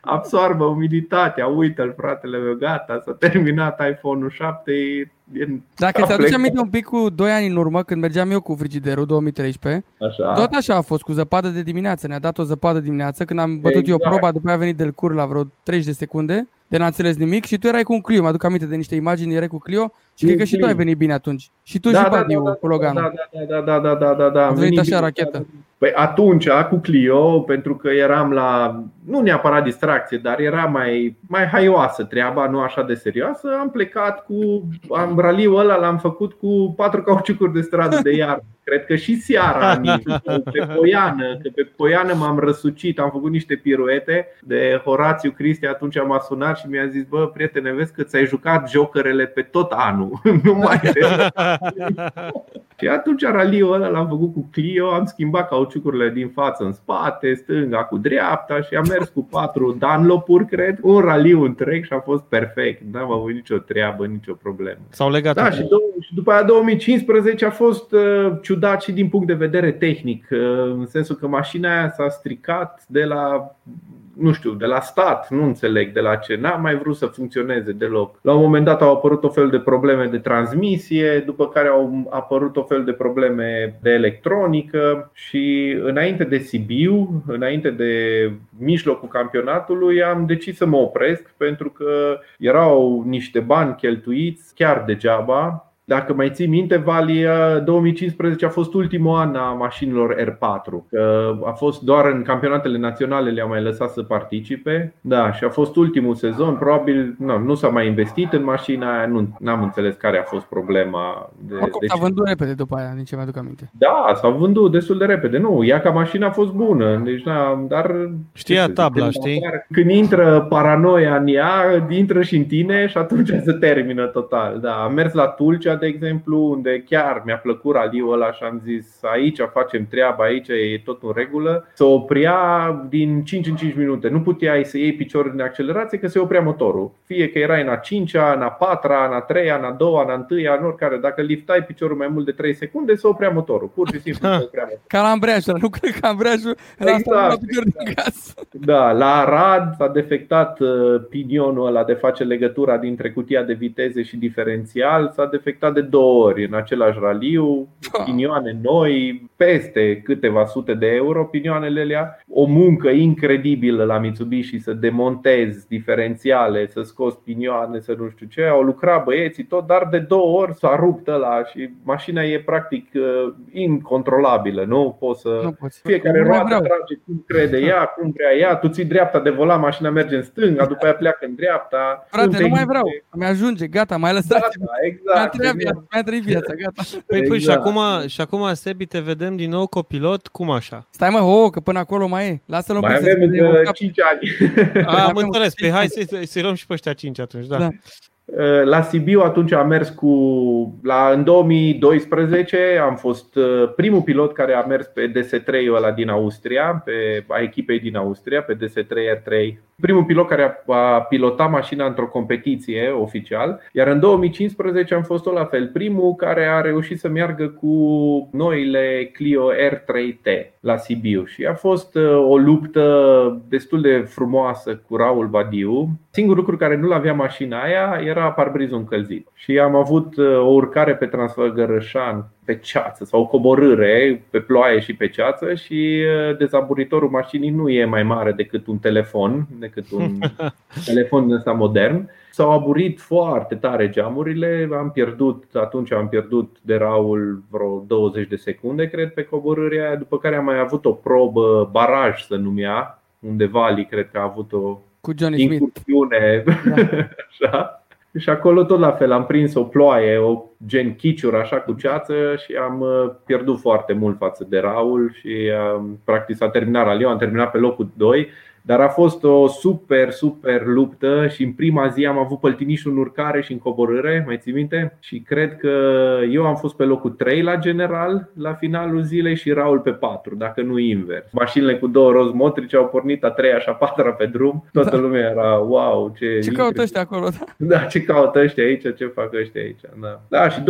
absorbă umiditatea, uite-l fratele meu, gata, s-a terminat iPhone-ul 7 dacă ți aduci aminte un pic cu 2 ani în urmă, când mergeam eu cu frigiderul 2013, așa. tot așa a fost cu zăpadă de dimineață. Ne-a dat o zăpadă dimineață când am bătut exact. eu proba, după aia a venit del cur la vreo 30 de secunde, de n-a înțeles nimic și tu erai cu un Clio. Mă aduc aminte de niște imagini, erai cu Clio și cred că și tu ai venit bine atunci. Și tu da, și da, Badiu da, da, cu Loganul. Da, da, da, da, da, da, da. A venit așa rachetă. Păi atunci, cu Clio, pentru că eram la, nu neapărat distracție, dar era mai, mai haioasă treaba, nu așa de serioasă, am plecat cu, am raliul ăla l-am făcut cu patru cauciucuri de stradă de iarnă. Cred că și seara pe Poiană, că pe Poiană m-am răsucit, am făcut niște piruete de Horațiu Cristi, atunci m-a sunat și mi-a zis, bă, prietene, vezi că ți-ai jucat jokerele pe tot anul, nu mai Și atunci raliul ăla l-am făcut cu Clio, am schimbat cauciucurile din față în spate, stânga cu dreapta și am mers cu patru Dunlopuri, cred, un raliu întreg și a fost perfect. N-am avut nicio treabă, nicio problemă. S-au legat. Da, și, și după aia 2015 a fost uh, ciudat și din punct de vedere tehnic, uh, în sensul că mașina aia s-a stricat de la nu știu, de la stat, nu înțeleg de la ce, n-a mai vrut să funcționeze deloc. La un moment dat au apărut o fel de probleme de transmisie, după care au apărut o fel de probleme de electronică și înainte de Sibiu, înainte de mijlocul campionatului, am decis să mă opresc pentru că erau niște bani cheltuiți chiar degeaba dacă mai ții minte, Vali, 2015 a fost ultimul an a mașinilor R4. A fost doar în campionatele naționale le-au mai lăsat să participe. Da, și a fost ultimul sezon. Probabil nu, nu s-a mai investit în mașina aia. Nu am înțeles care a fost problema. De, Acum s-a vândut repede după aia, nici ce mai aduc aminte. Da, s-a vândut destul de repede. Nu, ea ca mașina a fost bună. Deci, da, dar Știa tabla, știi? Când intră paranoia în ea, intră și în tine și atunci se termină total. Da, am mers la Tulcea de exemplu, unde chiar mi-a plăcut raliul ăla și am zis aici facem treaba, aici e tot în regulă, să oprea din 5 în 5 minute. Nu puteai să iei piciorul din accelerație că se oprea motorul. Fie că erai în a 5 în a 4 în a 3 în a 2 în a 1 în oricare. Dacă liftai piciorul mai mult de 3 secunde, se oprea motorul. Pur și simplu se oprea motorul. Ca la ambreiajul, nu cred că ambreiajul exact. la picior din gas. Da, la Arad s-a defectat uh, pinionul ăla de face legătura dintre cutia de viteze și diferențial. S-a defectat de două ori în același raliu, pinioane noi, peste câteva sute de euro pinioanele alea. O muncă incredibilă la Mitsubishi să demontezi diferențiale, să scoți pinioane, să nu știu ce. Au lucrat băieții tot, dar de două ori s-a rupt ăla și mașina e practic uh, incontrolabilă. Nu poți să. Nu poți. Fiecare roată trage cum crede ea, cum vrea ea. Tu ții dreapta de volan, mașina merge în stânga, după aia pleacă în dreapta. Frate, nu mai vreau. Mi ajunge, gata, mai lăsat. Gata, exact. Mi-a exact. mi-a viața, gata. Păi, exact. păi și acum, și acum, Sebi, te vedem din nou copilot, cum așa? Stai mă, ho, că până acolo mai e. Lasă-l mai avem încă 5 ani. am înțeles, pe păi hai să-i, să luăm și pe ăștia 5 atunci, da. da. Uh, la Sibiu atunci am mers cu la, În 2012 am fost uh, primul pilot care a mers pe DS3 ăla din Austria Pe a echipei din Austria, pe DS3 R3 Primul pilot care a pilotat mașina într-o competiție oficial. Iar în 2015 am fost tot la fel Primul care a reușit să meargă cu noile Clio R3T la Sibiu. Și a fost uh, o luptă destul de frumoasă cu Raul Badiu. Singurul lucru care nu-l avea mașina aia era era parbrizul încălzit și am avut uh, o urcare pe Transfăgărășan pe ceață sau o coborâre pe ploaie și pe ceață și uh, dezaburitorul mașinii nu e mai mare decât un telefon, decât un telefon ăsta modern. S-au aburit foarte tare geamurile, am pierdut, atunci am pierdut de Raul vreo 20 de secunde, cred, pe coborârea aia, după care am mai avut o probă, baraj să numea, unde Vali cred că a avut o cu Johnny incursiune. Smith. Da. Așa. Și acolo tot la fel, am prins o ploaie, o gen chiciur așa cu ceață și am uh, pierdut foarte mult față de Raul și um, practic s-a terminat raliul, am terminat pe locul 2 dar a fost o super, super luptă și în prima zi am avut păltinișul în urcare și în coborâre, mai ții minte? Și cred că eu am fost pe locul 3 la general la finalul zilei și Raul pe 4, dacă nu invers. Mașinile cu două roți motrice au pornit a treia și a patra pe drum. Toată da. lumea era wow, ce Ce caută ăștia acolo? Da? da, ce caută ăștia aici, ce fac ăștia aici. Da, da și 2016-2017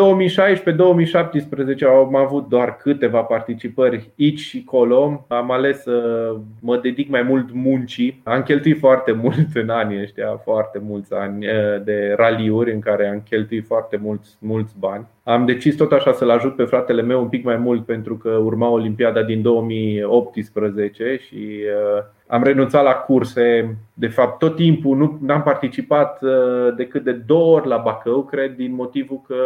am avut doar câteva participări aici și colo. Am ales să mă dedic mai mult muncii muncii. Am cheltuit foarte mult în anii ăștia, foarte mulți ani eh, de raliuri în care am cheltuit foarte mulți, mulți bani. Am decis tot așa să-l ajut pe fratele meu un pic mai mult pentru că urma Olimpiada din 2018 și uh, am renunțat la curse. De fapt, tot timpul nu am participat uh, decât de două ori la Bacău, cred, din motivul că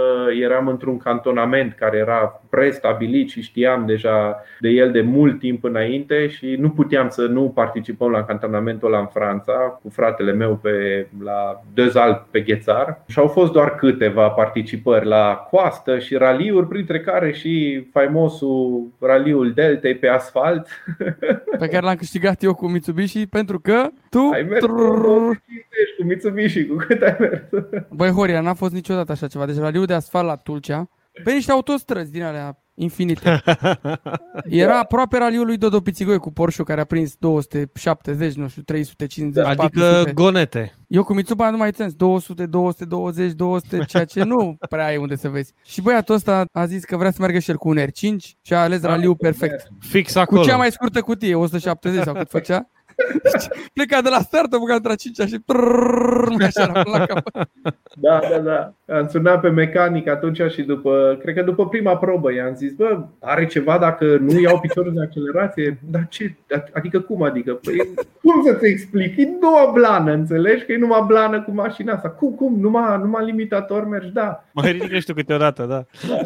eram într-un cantonament care era prestabilit și știam deja de el de mult timp înainte și nu puteam să nu participăm la cantonamentul ăla în Franța cu fratele meu pe, la Dezal pe Ghețar. Și au fost doar câteva participări la coastă coastă și raliuri, printre care și faimosul raliul Deltei pe asfalt. Pe care l-am câștigat eu cu Mitsubishi pentru că tu... Ai mers cu Mitsubishi, cu cât ai mers? Băi, Horia, n-a fost niciodată așa ceva. Deci raliul de asfalt la Tulcea, pe niște autostrăzi din alea infinite. Era aproape raliul lui Dodo Pițigoi cu Porsche care a prins 270, nu știu, 350, Adică 400. gonete. Eu cu Mitsubishi nu mai țin 200, 220, 200, ceea ce nu prea ai unde să vezi. Și băiatul ăsta a zis că vrea să meargă și el cu un R5 și a ales da, raliul perfect. Fix acolo. Cu cea mai scurtă cutie, 170 sau cât făcea. Pleca de la start, a băgat la 5 și prrrr, așa la capăt. Da, da, da. Am sunat pe mecanic atunci și după, cred că după prima probă i-am zis, bă, are ceva dacă nu iau piciorul de accelerație? Dar ce? Adică cum adică? Păi, cum să-ți explic? E numai blană, înțelegi? Că e numai blană cu mașina asta. Cum, cum? Numai, numai limitator mergi? Da. Mai ridică și tu câteodată, da. da.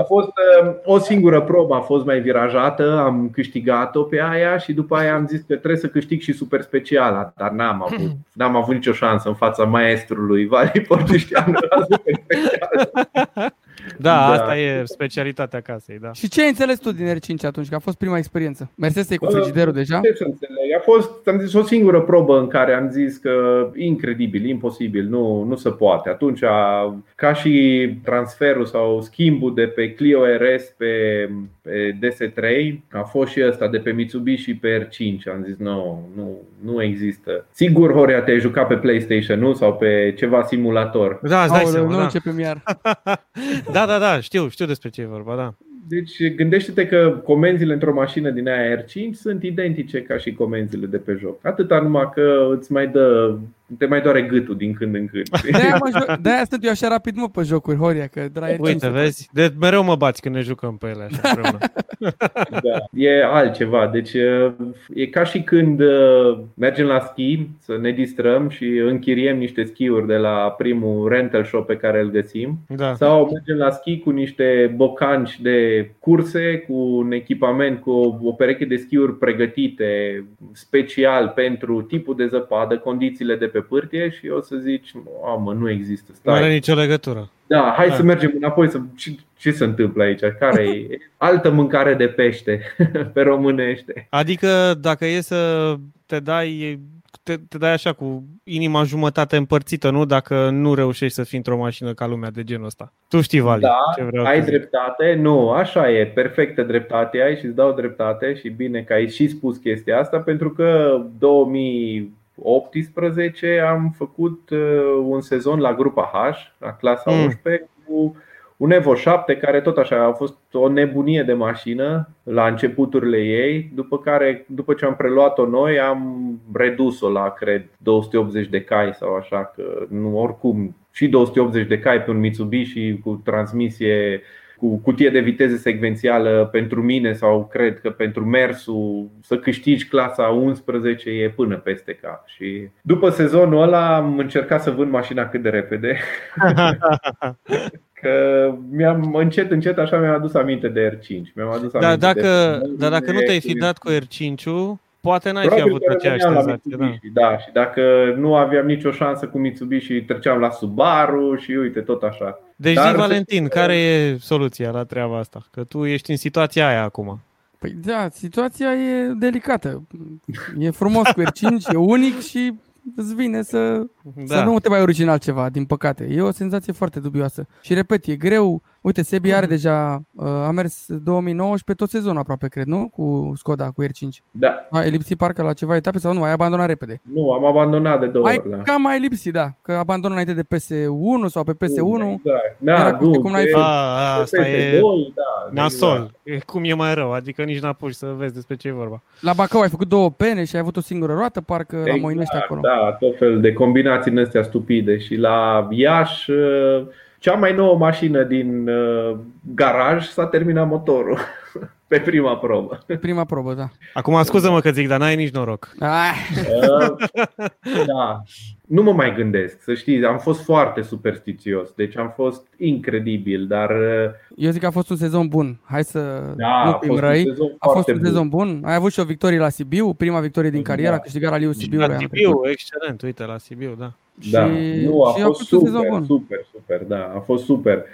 A fost uh, o singură probă, a fost mai virajată, am câștigat-o pe aia și după aia am zis că trebuie să câștig și super speciala, dar n-am avut, n-am avut nicio șansă în fața maestrului Vali Portișteanu la super special. Da, da, asta e specialitatea casei, da. Și ce ai înțeles tu din R5 atunci, că a fost prima experiență? Mersese cu frigiderul deja? Ce să înțeleg? A fost, am zis, o singură probă în care am zis că incredibil, imposibil, nu, nu se poate. Atunci, ca și transferul sau schimbul de pe Clio RS pe, pe DS3, a fost și ăsta de pe Mitsubishi pe R5. Am zis, nu, nu, nu există. Sigur, Horia, te-ai jucat pe PlayStation, nu? Sau pe ceva simulator. Da, îți dai seama, nu da. începem iar. da, da, da, știu, știu despre ce e vorba, da. Deci gândește-te că comenzile într-o mașină din aia R5 sunt identice ca și comenzile de pe joc. Atâta numai că îți mai dă, te mai doare gâtul din când în când. De-aia, mă joc, de-aia sunt eu așa rapid mă pe jocuri, Horia, că de la R5 Uite, se vezi? De mereu mă bați când ne jucăm pe ele așa împreună. Da, e altceva. Deci e ca și când mergem la schi să ne distrăm și închiriem niște schiuri de la primul rental shop pe care îl găsim Da. sau mergem la schi cu niște bocanci de curse, cu un echipament, cu o, o pereche de schiuri pregătite special pentru tipul de zăpadă, condițiile de pe pârtie și o să zici, mamă, nu există, Nu are stai. nicio legătură. Da, hai Da. să mergem înapoi să ce, ce se întâmplă aici? Care e altă mâncare de pește pe românește? Adică dacă e să te dai te, te dai așa cu inima jumătate împărțită, nu? Dacă nu reușești să fii într-o mașină ca lumea de genul ăsta. Tu știi, Vali, Da, ce vreau ai să zic. dreptate, nu, așa e, perfectă dreptate ai și îți dau dreptate și bine că ai și spus chestia asta pentru că 2018 am făcut uh, un sezon la grupa H, la clasa Mm. 11 cu un Evo 7 care tot așa a fost o nebunie de mașină la începuturile ei, după care după ce am preluat-o noi am redus-o la cred 280 de cai sau așa că nu oricum și 280 de cai pe un Mitsubishi cu transmisie cu cutie de viteză secvențială pentru mine sau cred că pentru mersul să câștigi clasa 11 e până peste cap. Și după sezonul ăla am încercat să vând mașina cât de repede. Că mi-am încet, încet așa mi-am adus aminte de R5. Mi-am adus Dar aminte dacă, de dar dacă nu te-ai fi de- dat cu R5-ul, poate n-ai fi Probabil avut că aceeași rămâneam la senzație. Da. Mitsubishi, da. Și dacă nu aveam nicio șansă cu Mitsubishi, treceam la Subaru și uite, tot așa. Deci Dar zi, să Valentin, știi că- care e soluția la treaba asta? Că tu ești în situația aia acum. Păi da, situația e delicată. E frumos cu R5, e unic și îți vine să, da. să Da. nu te mai urci în altceva, din păcate. E o senzație foarte dubioasă. Și repet, e greu. Uite, Sebi are deja, uh, a mers 2019 tot sezonul aproape, cred, nu? Cu Skoda, cu R5. Da. Ai lipsit parcă la ceva etape sau nu? Ai abandonat repede? Nu, am abandonat de două Ai ori. Da. cam mai lipsit, da. Că abandonă înainte de PS1 sau pe PS1. Exact. Da, Era nu, cum n-ai pe- făcut. A, pe asta e PS2, da, nasol. E Cum e mai rău, adică nici n-apuci să vezi despre ce e vorba. La Bacău ai făcut două pene și ai avut o singură roată, parcă la Exact, Moinești acolo. Da, tot fel de combinații din astea stupide. Și la Iași, uh, cea mai nouă mașină din uh, garaj s-a terminat motorul pe prima probă. Prima probă, da. Acum, scuză-mă că zic, dar n-ai nici noroc. Ah, Uh, da. Nu mă mai gândesc, să știți, am fost foarte superstițios, deci am fost incredibil, dar uh, eu zic că a fost un sezon bun. Hai să da, nu a fim fost un răi. sezon A fost foarte un bun. sezon bun. Ai avut și o victorie la Sibiu, prima victorie din carieră, Da. a câștigat raliul Sibiu. La Sibiu, excelent, uite, la Sibiu, da. Da, Și, nu, a și fost un sezon super, bun. super, super, da, a fost super.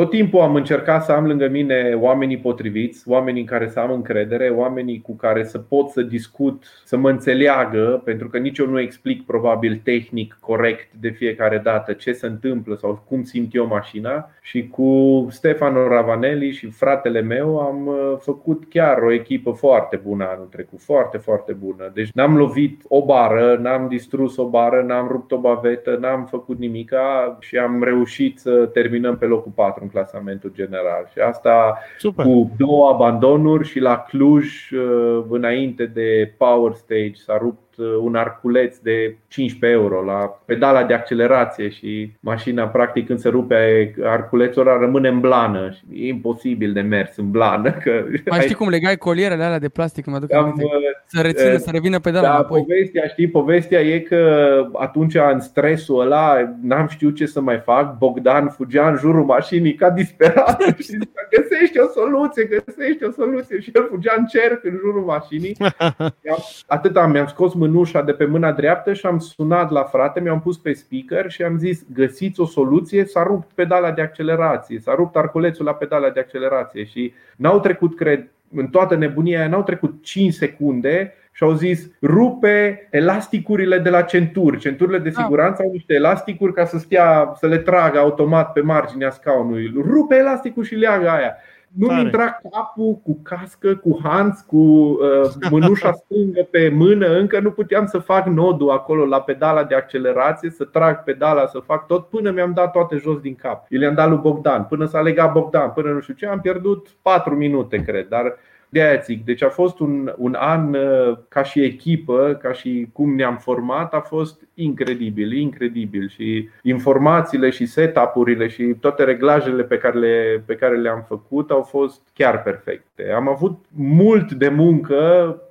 Tot timpul am încercat să am lângă mine oamenii potriviți, oamenii în care să am încredere, oamenii cu care să pot să discut, să mă înțeleagă, pentru că nici eu nu explic probabil tehnic corect de fiecare dată ce se întâmplă sau cum simt eu mașina. Și cu Stefano Ravanelli și fratele meu am uh, făcut chiar o echipă foarte bună anul trecut, foarte, foarte bună. Deci n-am lovit o bară, n-am distrus o bară, n-am rupt o bavetă, n-am făcut nimica și am reușit să terminăm pe locul 4 în clasamentul general. Și asta Super. cu două abandonuri și la Cluj, uh, înainte de Power Stage, s-a rupt uh, un arculeț de 15 euro la pedala de accelerație și mașina, practic, când se rupe arculețul ăla, rămâne în blană. Și E imposibil de mers în blană. Că Mai știi cum legai colierele alea de plastic, mă aduc am, aminte. uh, Să rețină, eh, să revină pedala da, înapoi. povestea, știi, povestea e că atunci în stresul ăla n-am știut ce să mai fac. Bogdan fugea în jurul mașinii ca disperat și zicea, găsește o soluție, găsește o soluție și el fugea în cerc în jurul mașinii. Am- Atât am, mi-am scos mânușa de pe mâna dreaptă și am sunat la frate, mi-am pus pe speaker și am zis găsiți o soluție, s-a rupt pedala de accelerație, s-a rupt arculețul la pedala de accelerație și n-au trecut, cred, în toată nebunia aia, n-au trecut 5 secunde și au zis rupe elasticurile de la centuri. Centurile de ah. siguranță au niște elasticuri ca să stea, să le tragă automat pe marginea scaunului. Rupe elasticul și leagă aia. Nu intra capul cu cască, cu hanț, cu uh, mânușa stângă pe mână, încă nu puteam să fac nodul acolo la pedala de accelerație, să trag pedala, să fac tot, până mi-am dat toate jos din cap. Eu le-am dat lui Bogdan, până s-a legat Bogdan, până nu știu ce, am pierdut 4 minute, cred, dar de aia zic, deci a fost un, un an uh, ca și echipă, ca și cum ne-am format, a fost incredibil, incredibil și informațiile și setup-urile și toate reglajele pe care, le, pe care le-am făcut au fost chiar perfecte. Am avut mult de muncă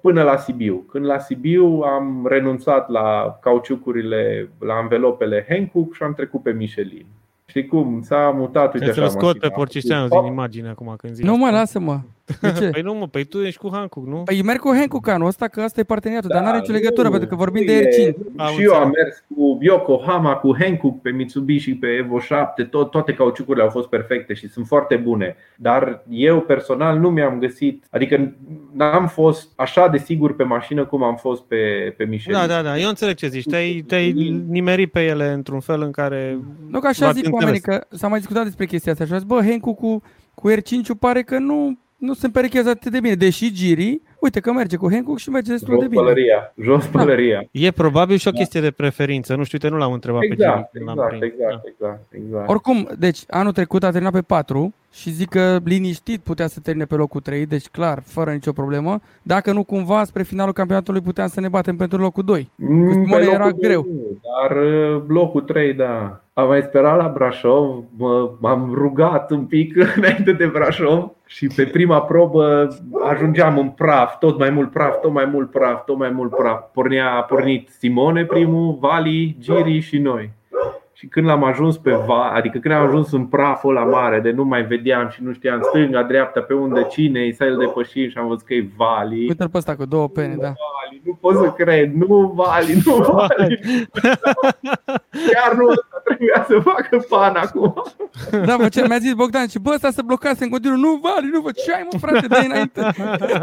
până la Sibiu. Când la Sibiu am renunțat la cauciucurile, la anvelopele Hankook și am trecut pe Michelin. Știi cum? S-a mutat uite să-l scot pe Porcișteanu din imagine acum când zici Nu mă, lasă-mă. De ce? păi nu mă, păi tu ești cu Hankook, nu? Păi merg cu Hankook anul ăsta, că asta e parteneriatul, da, dar nu are nicio legătură, nu, pentru că vorbim de R5. Și eu am mers cu Yokohama, cu Hankook pe Mitsubishi, pe Evo 7, tot, toate cauciucurile au fost perfecte și sunt foarte bune. Dar eu personal nu mi-am găsit, adică n-am fost așa de sigur pe mașină cum am fost pe, pe Michelin. Da, da, da, eu înțeleg ce zici. Te-ai, te-ai nimerit pe ele într-un fel în care... Nu, că așa zic oamenii, că s-a mai discutat despre chestia asta și a zis, bă, Hankook cu, cu R5 pare că nu nu se împerechează atât de bine, deși Giri, uite că merge cu Hancock și merge destul jos de bine. Pălăria, jos da. pălăria. E probabil și o da. chestie da. de preferință, nu știu, uite, nu l-am întrebat exact, pe Giri. Exact, exact, exact, exact, exact. Oricum, deci anul trecut a terminat pe 4 și zic că liniștit putea să termine pe locul 3, deci clar, fără nicio problemă. Dacă nu cumva, spre finalul campionatului puteam să ne batem pentru locul 2. Mm, Cu era greu. Dar uh, locul 3, da. Am mai sperat la Brașov, m-am rugat un pic înainte de Brașov și pe prima probă ajungeam în praf, tot mai mult praf, tot mai mult praf, tot mai mult praf. Pornea, a pornit Simone primul, Vali, Giri și noi. Și când l-am ajuns pe va, adică când am ajuns în praful la mare, de nu mai vedeam și nu știam stânga, dreapta, pe unde cine e, să îl depășim și am văzut că e Vali. Uite-l pe ăsta cu două pene, da. Vali, nu pot să cred, nu Vali, nu Vali. Chiar nu ăsta trebuia să facă pan acum. Da, mă, ce mi-a zis Bogdan, și bă, ăsta să blocase în continuu, nu Vali, nu vă, ce ai mă frate, de înainte.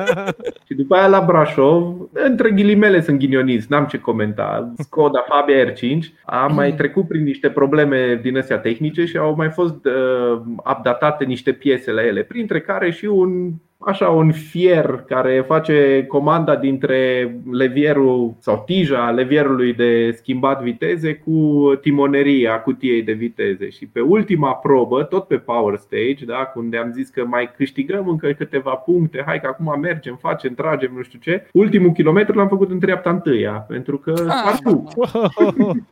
și după aia la Brașov, între ghilimele sunt ghinioniți, n-am ce comenta. Skoda Fabia R5 am mai trecut prin niște niște probleme din astea tehnice și au mai fost uh, updatate niște piese la ele, printre care și un așa un fier care face comanda dintre levierul sau tija levierului de schimbat viteze cu timoneria cutiei de viteze. Și pe ultima probă, tot pe Power Stage, da, unde am zis că mai câștigăm încă câteva puncte, hai că acum mergem, facem, tragem, nu știu ce. Ultimul kilometru l-am făcut în treapta întâia, pentru că s-a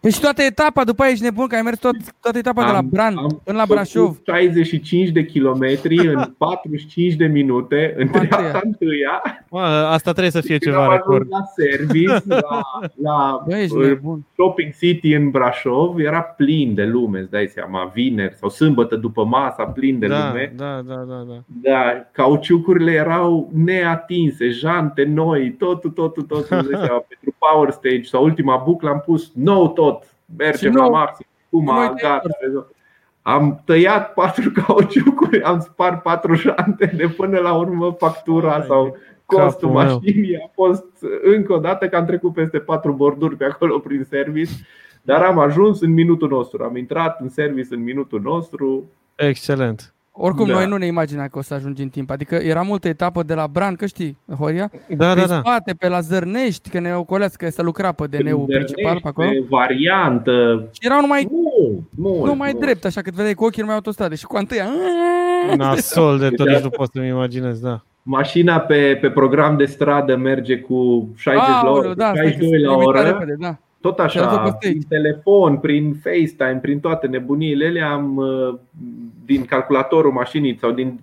Deci toată etapa, după aia ești nebun, că ai mers tot, toată etapa am, de la Bran până la Brașov. 65 de kilometri în 45 de minute în dreapta întâia. Mă, asta trebuie să fie ceva record. la service, la, la Bă, Shopping City în Brașov, era plin de lume, îți dai seama, vineri sau sâmbătă după masa, plin de da, lume. Da, da, da, da. Da, cauciucurile erau neatinse, jante noi, totul, totul, totul, seama, pentru Power Stage sau ultima buclă am pus nou tot, mergem la maxim, cum gata, am tăiat patru cauciucuri, am spart patru jante de până la urmă factura sau costul mașinii a fost încă o dată că am trecut peste patru borduri pe acolo prin service, dar am ajuns în minutul nostru. Am intrat în service în minutul nostru. Excelent. Oricum, da. noi nu ne imaginam că o să ajungi în timp. Adică era multă etapă de la Bran, că știi, Horia? Da, da, da. spate, pe la Zărnești, că ne ocoleați, că să lucra pe DN-ul principal pe acolo. variantă. Și erau numai, nu, mult, numai mult. drept, așa că vedeai cu ochii numai autostrade și cu întâia. Nasol de tot, nici nu pot să-mi imaginez, da. Mașina pe, pe program de stradă merge cu 60 la oră, da, 62 la oră. Repede, da. Tot așa, prin telefon, prin FaceTime, prin toate nebuniile ele am uh, din calculatorul mașinii sau din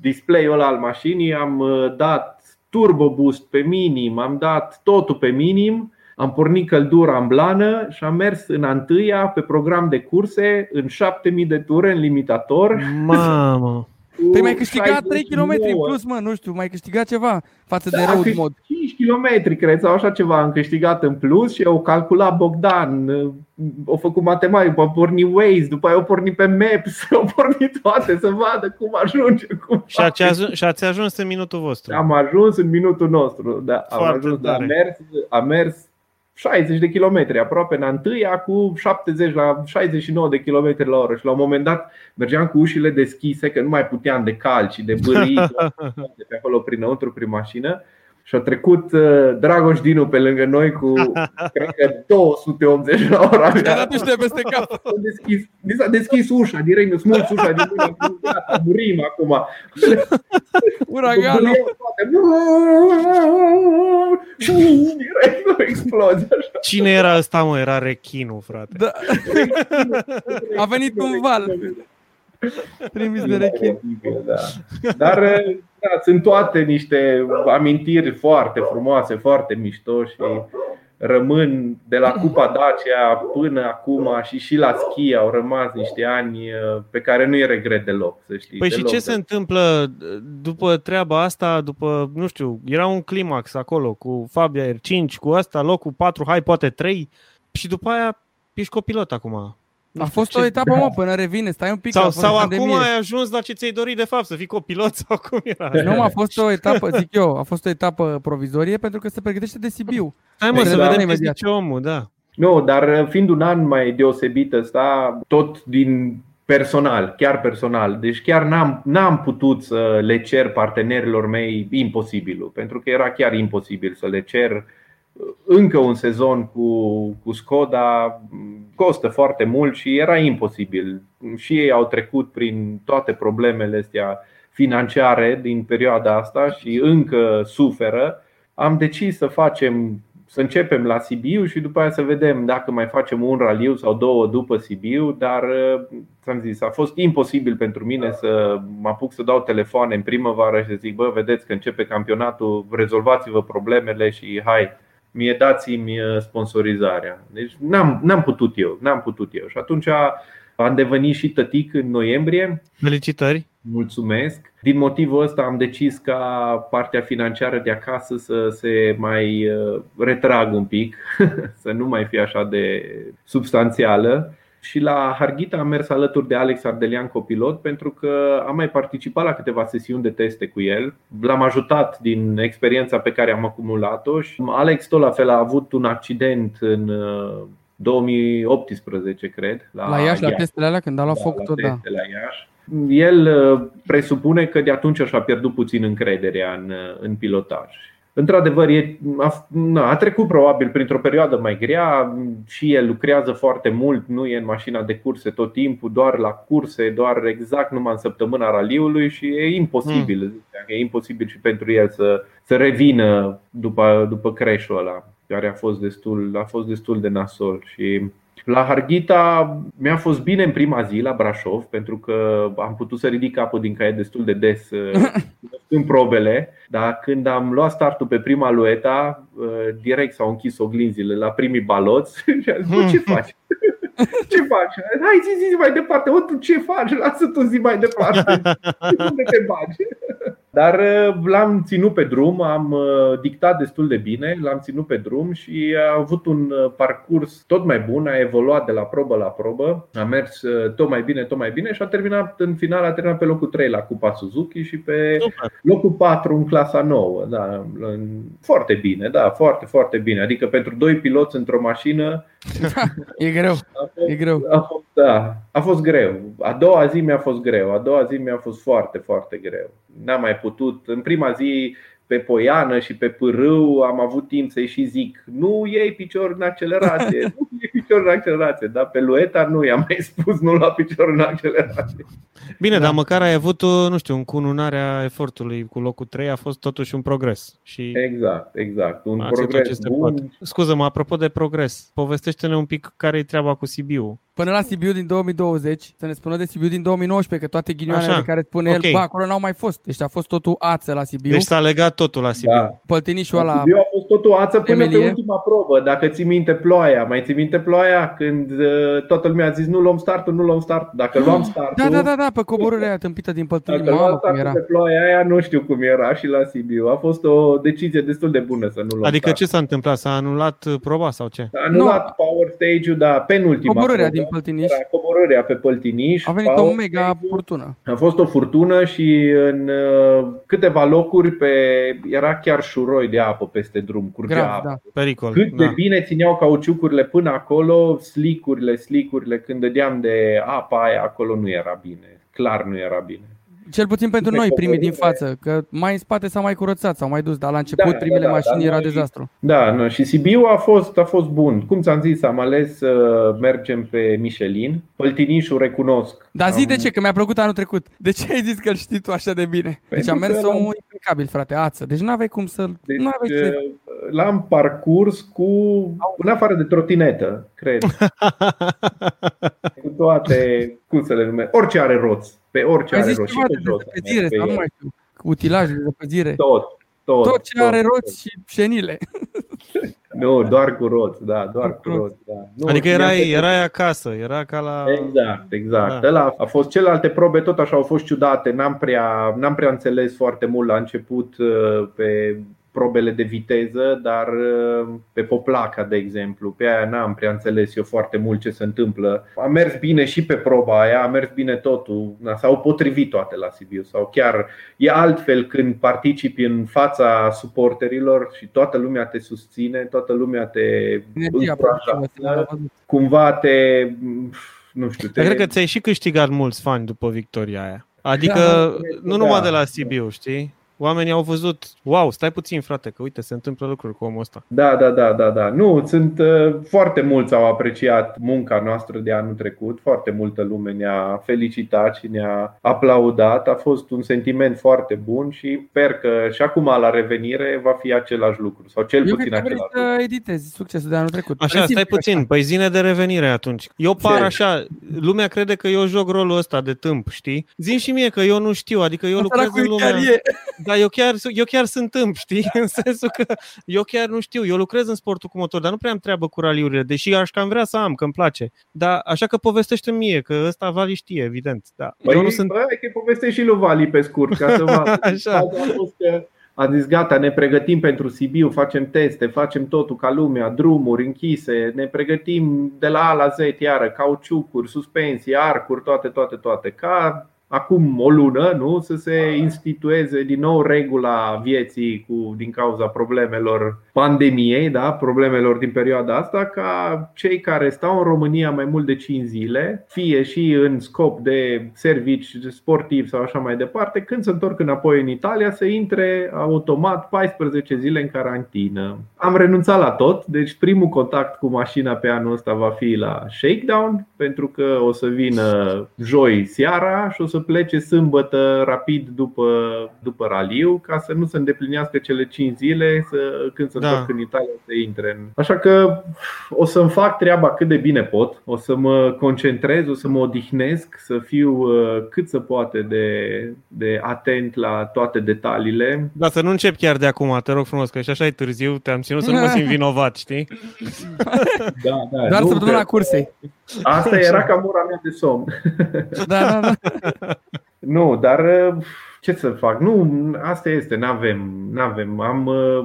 display-ul ăla al mașinii am uh, dat turbo boost pe minim, am dat totul pe minim, am pornit căldura în blană și am mers în întâia pe program de curse în 7000 de ture în limitator. Mamă! Păi mai câștigat 3 km în plus, mă, nu știu, mai câștigat ceva față de Da, road cât- mod. 5 km, cred, sau așa ceva am câștigat în plus și au calculat Bogdan, au făcut matematică, au pornit Waze, după aia au pornit pe Maps, au pornit toate să vadă cum ajunge, cum Și, ați ajuns, și ați ajuns în minutul vostru. Am ajuns în minutul nostru, da, am Foarte ajuns, da, am tare. mers, am mers 60 de kilometri aproape în întâia cu 70 la 69 de kilometri la oră. Și la un moment dat mergeam cu ușile deschise că nu mai puteam de calci și de bârâi de pe acolo prinăuntru prin mașină și a trecut uh, Dragoș Dinu pe lângă noi cu cred că 280 la ora. Și a dat niște peste cap. S-a deschis, mi s-a deschis ușa, direct, mi-a smuls ușa din mână, gata, murim acum. Uraganul. Direct o explozie așa. Cine era ăsta, mă? Era rechinul, frate. Da. A venit un val. Trimis de rechin. Da. Dar da, sunt toate niște amintiri foarte frumoase, foarte mișto și rămân de la Cupa Dacia până acum și și la schi au rămas niște ani uh, pe care nu-i regret deloc, să știi. Păi și deloc ce se deloc. întâmplă după treaba asta, după, nu știu, era un climax acolo cu Fabia R5, cu asta, locul 4, hai poate 3 și după aia ești copilot acum. Nu A știu, fost ce- o etapă, mă, până revine. Stai un pic. Sau, a fost sau acum pandemie. ai ajuns la ce ți-ai dorit de fapt, să fii copilot sau cum era? Nu, mă, a fost o etapă, zic eu, a fost o etapă provizorie pentru că se pregătește de Sibiu. Hai mă, să Exact. vedem ce Imediat. zice omul, da. Nu, dar fiind un an mai deosebit ăsta, tot din personal, chiar personal. Deci chiar n-am, n-am putut să le cer partenerilor mei imposibilul, pentru că era chiar imposibil să le cer încă un sezon cu, cu Skoda costă foarte mult și era imposibil. Și ei au trecut prin toate problemele astea financiare din perioada asta și încă suferă. Am decis să facem să începem la Sibiu și după aia să vedem dacă mai facem un raliu sau două după Sibiu, dar ți-am zis, a fost imposibil pentru mine să mă apuc să dau telefoane în primăvară și să zic, bă, vedeți că începe campionatul, rezolvați-vă problemele și hai, mie dați-mi uh, sponsorizarea. Deci n-am, n-am putut eu, n-am putut eu. Și atunci am devenit și tătic în noiembrie. Felicitări! Mulțumesc. Din motivul ăsta am decis ca partea financiară de acasă să se mai uh, retrag un pic, să nu mai fie așa de substanțială. Și la Harghita am mers alături de Alex Ardelian copilot pentru că am mai participat la câteva sesiuni de teste cu el. L-am ajutat din experiența pe care am acumulat-o și Alex tot la fel a avut un accident în uh, 2018, cred. La Iași, la Iași. testele alea, când a luat Da, foc la tot, da. teste la Iași. El uh, presupune că de atunci și-a pierdut puțin încrederea în, uh, în pilotaj. Într-adevăr, e, a, na, a trecut probabil printr-o perioadă mai grea și el lucrează foarte mult, nu e în mașina de curse tot timpul, doar la curse, doar exact numai în săptămâna raliului și e imposibil, mm. e imposibil și pentru el să, să revină după, după crash-ul ăla, care a fost destul, a fost destul de nasol și la Harghita mi-a fost bine în prima zi la Brașov pentru că am putut să ridic capul din caiet destul de des în probele, dar când am luat startul pe prima lueta, direct s-au închis oglinzile la primii baloți și am zis, "Bă, ce faci? Ce faci? Hai zi, zi mai departe. O, tu ce faci? Lasă tu zi mai departe. Unde te bagi? Dar l-am ținut pe drum, am dictat destul de bine, l-am ținut pe drum și a avut un parcurs tot mai bun, a evoluat de la probă la probă, a mers tot mai bine, tot mai bine și a terminat în final a terminat pe locul 3 la Cupa Suzuki și pe Super. locul 4 în clasa 9. Da, foarte bine, da, foarte, foarte bine. Adică pentru doi piloți într-o mașină E greu, a fost, e greu. a fost, da, a fost greu. A doua zi mi-a fost greu. A doua zi mi-a fost foarte, foarte greu. N-am mai putut. În prima zi pe poiană și pe pârâu am avut timp să-i și zic Nu iei picior în accelerație, nu iei picior în accelerație Dar pe lueta nu i-am mai spus nu la picior în accelerație Bine, da. dar măcar ai avut, nu știu, încununarea efortului cu locul 3 a fost totuși un progres. Și Exact, exact. Un Asta e tot progres ce se bun. poate. Scuză-mă, apropo de progres, povestește-ne un pic care e treaba cu Sibiu. Până la Sibiu din 2020, să ne spună de Sibiu din 2019, că toate ghinioanele Așa. de care spune Ok. el, bă, acolo n-au mai fost. Deci a fost totul ață la Sibiu. Deci s-a legat totul la Sibiu. Da. Păltinișul ăla, Eu a fost totul ață până Emilie? pe ultima probă. Dacă ții minte ploaia, mai ții minte ploaia când uh, toată lumea a zis nu luăm startul, nu luăm start. Dacă luam startul, da, da, da, da, pe coborârea aia tâmpită din Păltini, Dacă mamă luam cum startul era. pe ploaia aia, nu știu cum era și la Sibiu. A fost o decizie destul de bună să nu luăm Adică start. ce s-a întâmplat? S-a anulat uh, proba sau ce? A anulat Power Stage-ul, dar penultima Coborârea probă din Păltiniș. era coborârea pe Păltiniș. A venit o Power mega Stage-ul. furtună. A fost o furtună și în uh, câteva locuri pe, era chiar șuroi de apă peste drum, curgea Grav, apă. da. Pericol. Cât de da. bine țineau cauciucurile până acolo, slicurile, slicurile, când dădeam de apa aia, acolo nu era bine. Clar nu era bine. Cel puțin pentru Pe noi, primii din coborâre. față, că mai în spate s-au mai curățat, s-au mai dus, dar la început Da, primele da, da, mașini dar era noi- dezastru. Da, nu, și Sibiu a fost, a fost bun. Cum ți-am zis, am ales să mergem pe Michelin. Păltinișul recunosc. Dar zi Am- de ce, că mi-a plăcut anul trecut. De ce ai zis că îl știi tu așa de bine? Deci Pentru am mers că l-am- omul impecabil, frate, ață. Deci nu aveai cum să... Deci, nu aveai ce... l-am parcurs cu, în afară de trotinetă, cred. cu toate, cum să le numesc, orice are roți. Pe orice Ai are zis roți. ceva și de pe jos am zăpăzire mers pe sau nu el. mai știu. Utilaje de zăpăzire. Tot, tot. Tot ce are roți și șenile. Nu, doar cu roți, da, doar cu Cu roți. roți. Da. Nu, Adică mi-am erai, plăcut. erai acasă, era ca la... Exact, exact. Da. Ăla a fost celelalte probe tot așa au fost ciudate, n-am prea, n-am prea înțeles foarte mult la început uh, pe probele de viteză, dar uh, pe Poplaca, de exemplu, pe aia n-am prea înțeles eu foarte mult ce se întâmplă. A mers bine și pe proba aia, a mers bine totul, na, s-au potrivit toate la Sibiu sau chiar e altfel când participi în fața suporterilor și toată lumea te susține, toată lumea te Energia încurajează, pozitivă, s-a văzut. cumva te nu știu, te Dar cred că ți-ai și câștigat mulți fani după victoria aia. Adică Da, nu numai da. de la Sibiu, știi? Oamenii au văzut, wow, stai puțin frate, că uite, se întâmplă lucruri cu omul ăsta. Da, da, da, da, da. Nu, sunt uh, foarte mulți au apreciat munca noastră de anul trecut. Foarte multă lume ne-a felicitat și ne-a aplaudat. A fost un sentiment foarte bun și sper că și acum la revenire va fi același lucru sau cel Eu puțin cred că vrei același lucru. să editezi succesul de anul trecut. Așa, Resimți stai așa. puțin, păi zine de revenire atunci. Eu par Ce? așa, lumea crede că eu joc rolul ăsta de tâmp, știi? Zim și mie că eu nu știu, adică eu lucrez Săracul în lumea... chiar e. Da, eu chiar, eu chiar sunt tâmp, știi? În sensul că eu chiar nu știu. Eu lucrez în sportul cu motor, dar nu prea am treabă cu raliurile, deși aș cam vrea să am, că îmi place. Dar așa că povestește mie, că ăsta Vali știe, evident. Da. Păi, eu nu sunt... bă, hai că povestești și lui Vali pe scurt, ca să vă Așa. A fost că a zis gata, ne pregătim pentru Sibiu, facem teste, facem totul ca lumea, drumuri închise, ne pregătim de la A la Z iară, cauciucuri, suspensii, arcuri, toate, toate, toate. Ca acum o lună, nu, să se institueze din nou regula vieții cu, din cauza problemelor pandemiei, da, problemelor din perioada asta, ca cei care stau în România mai mult de 5 zile, fie și în scop de servici sportiv sau așa mai departe, când se întorc înapoi în Italia, să intre automat 14 zile în carantină. Am renunțat la tot, deci primul contact cu mașina pe anul ăsta va fi la shakedown, pentru că o să vină joi seara și o să plece sâmbătă rapid după, după raliu, ca să nu se îndeplinească cele 5 zile să, când se Da. întorc în Italia să intre în. Așa că o să-mi fac treaba cât de bine pot, o să mă concentrez, o să mă odihnesc, să fiu uh, cât se poate de, de atent la toate detaliile. Da, să nu încep chiar de acum, te rog frumos, că și așa e târziu, te-am ținut să nu mă simt vinovat, știi? Da, da, Doar nu, săptămâna că cursei. Asta era ca mura mea de somn. Da, da, da. Nu, dar uh, ce să fac? Nu, asta este, n-avem, n-avem. Am, uh,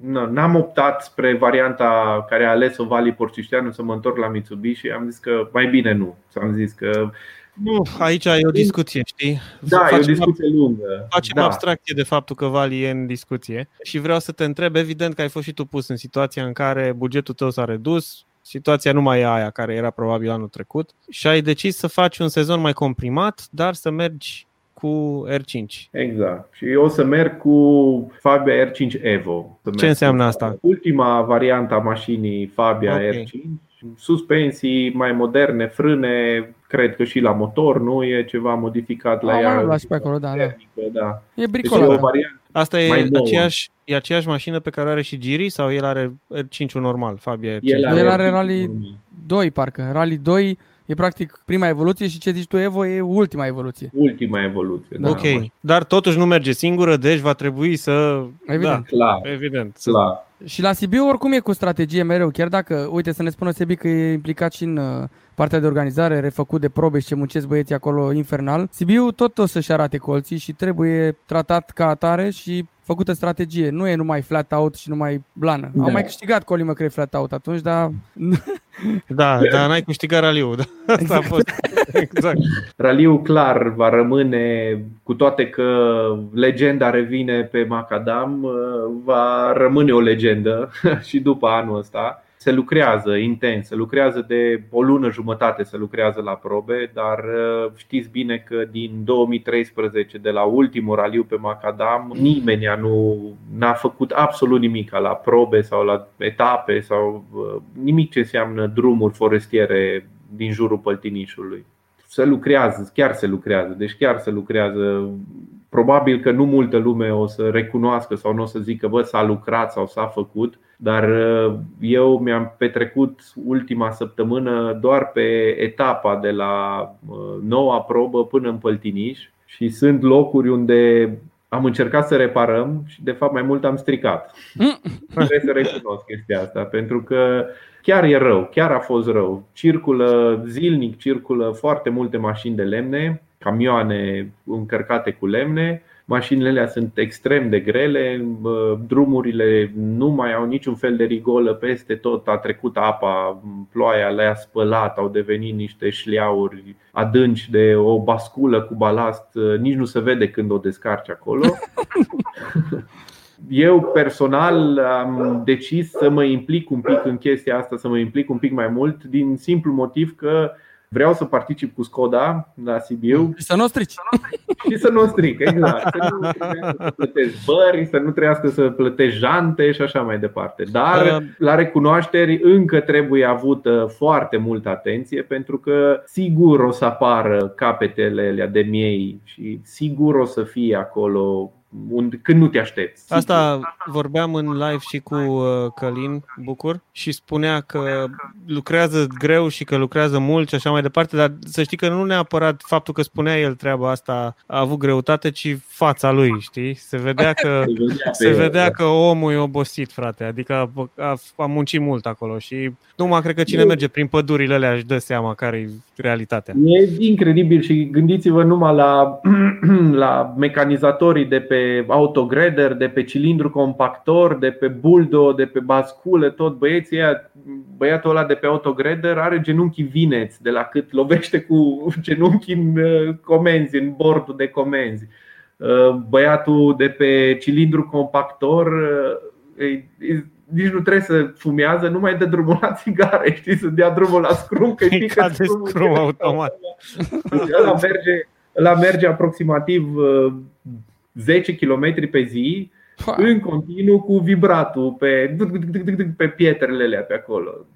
n- n-am optat spre varianta care a ales-o Vali Porcișteanu să mă întorc la Mitsubishi. Am zis că mai bine nu. Am zis că Nu, aici e o discuție, știi? da, e o Facem discuție lungă. Facem da. abstracție de faptul că Vali e în discuție și vreau să te întreb, evident că ai fost și tu pus în situația în care bugetul tău s-a redus, situația nu mai e aia care era probabil anul trecut și ai decis să faci un sezon mai comprimat, dar să mergi cu R5. Exact. Și eu o să merg cu Fabia R5 Evo. Să merg înseamnă cu asta? Ultima variantă a mașinii Fabia Ok. R5. Suspensii mai moderne, frâne, cred că și la motor, nu e ceva modificat la Am ea. mai luat și pe acolo, da, da. termică, da. E Deci e o bricolată. variantă. Asta e Mai nouă. aceeași, e aceeași mașină pe care o are și Giri sau el are R5 normal, Fabia R5? El El are R5 rally- normal. 2 parcă, Rally 2 e practic prima evoluție și ce zici tu, Evo, e ultima evoluție. Ultima evoluție, da. Ok, dar totuși nu merge singură, deci va trebui să... Evident. Clar, Da, evident. clar. Și la Sibiu oricum e cu strategie mereu, chiar dacă, uite să ne spună Sebi că e implicat și în uh, partea de organizare, refăcut de probe și ce muncesc băieții acolo infernal, Sibiu tot o să-și arate colții și trebuie tratat ca atare și făcută strategie. Nu e numai flat out și numai blană. Da. Au Da. mai câștigat Colima, cred, flat out atunci, dar Da, dar n-ai câștigat raliul. Da? Asta a fost. Exact. Raliul clar va rămâne, cu toate că legenda revine pe Macadam, uh, va rămâne o legendă și după anul ăsta. Se lucrează intens, se lucrează de o lună jumătate, se lucrează la probe, dar uh, știți bine că din 2013, de la ultimul raliu pe Macadam, nimeni nu n-a făcut absolut nimic la probe sau la etape sau uh, nimic ce înseamnă drumuri forestiere din jurul Păltinișului se lucrează, chiar se lucrează, deci chiar se lucrează. Probabil că nu multă lume o să recunoască sau nu o să zică bă s-a lucrat sau s-a făcut, dar uh, eu mi-am petrecut ultima săptămână doar pe etapa de la uh, noua probă până în Păltiniș și sunt locuri unde am încercat să reparăm și de fapt mai mult am stricat. Trebuie să recunosc chestia asta, pentru că chiar e rău, chiar a fost rău. Circulă zilnic, circulă foarte multe mașini de lemne, camioane încărcate cu lemne. Mașinile alea sunt extrem de grele, bă, drumurile nu mai au niciun fel de rigolă peste tot, a trecut apa, ploaia le-a spălat, au devenit niște șleauri adânci de o basculă cu balast, nici nu se vede când o descarci acolo. Eu personal am decis să mă implic un pic în chestia asta, să mă implic un pic mai mult, din simplu motiv că vreau să particip cu Skoda la Sibiu și să nu o strici. și să nu o stric, exact. Să nu trebuiască să plătești bări, să nu trebuiască să plătești jante și așa mai departe. Dar la recunoașteri încă trebuie avută foarte multă atenție pentru că sigur o să apară capetele alea de miei și sigur o să fie acolo unde, când nu te aștepți. Asta vorbeam în live și cu uh, Călin Bucur și spunea că lucrează greu și că lucrează mult și așa mai departe, dar să știi că nu neapărat faptul că spunea el treaba asta a avut greutate, ci fața lui, știi? Se vedea că, se vedea că omul e obosit, frate, adică a, a, a muncit mult acolo și numai cred că cine merge prin pădurile alea își dă seama care e realitatea. E incredibil și gândiți-vă numai la, la mecanizatorii de pe autograder, de pe cilindru compactor, de pe buldo, de pe bascule, tot băieții ăia, băiatul ăla de pe autograder are genunchii vineți de la cât lovește cu genunchii în uh, comenzi, în bordul de comenzi. Uh, Băiatul de pe cilindru compactor uh, e- e- nici nu trebuie să fumează, nu mai dă drumul la țigare, știi, să dea drumul la scrum, că știi că cade scrumul- scrum automat. Deci ăla merge, ăla merge aproximativ uh, 10 km pe zi în continuu cu vibratul pe, pe pietrele alea pe acolo.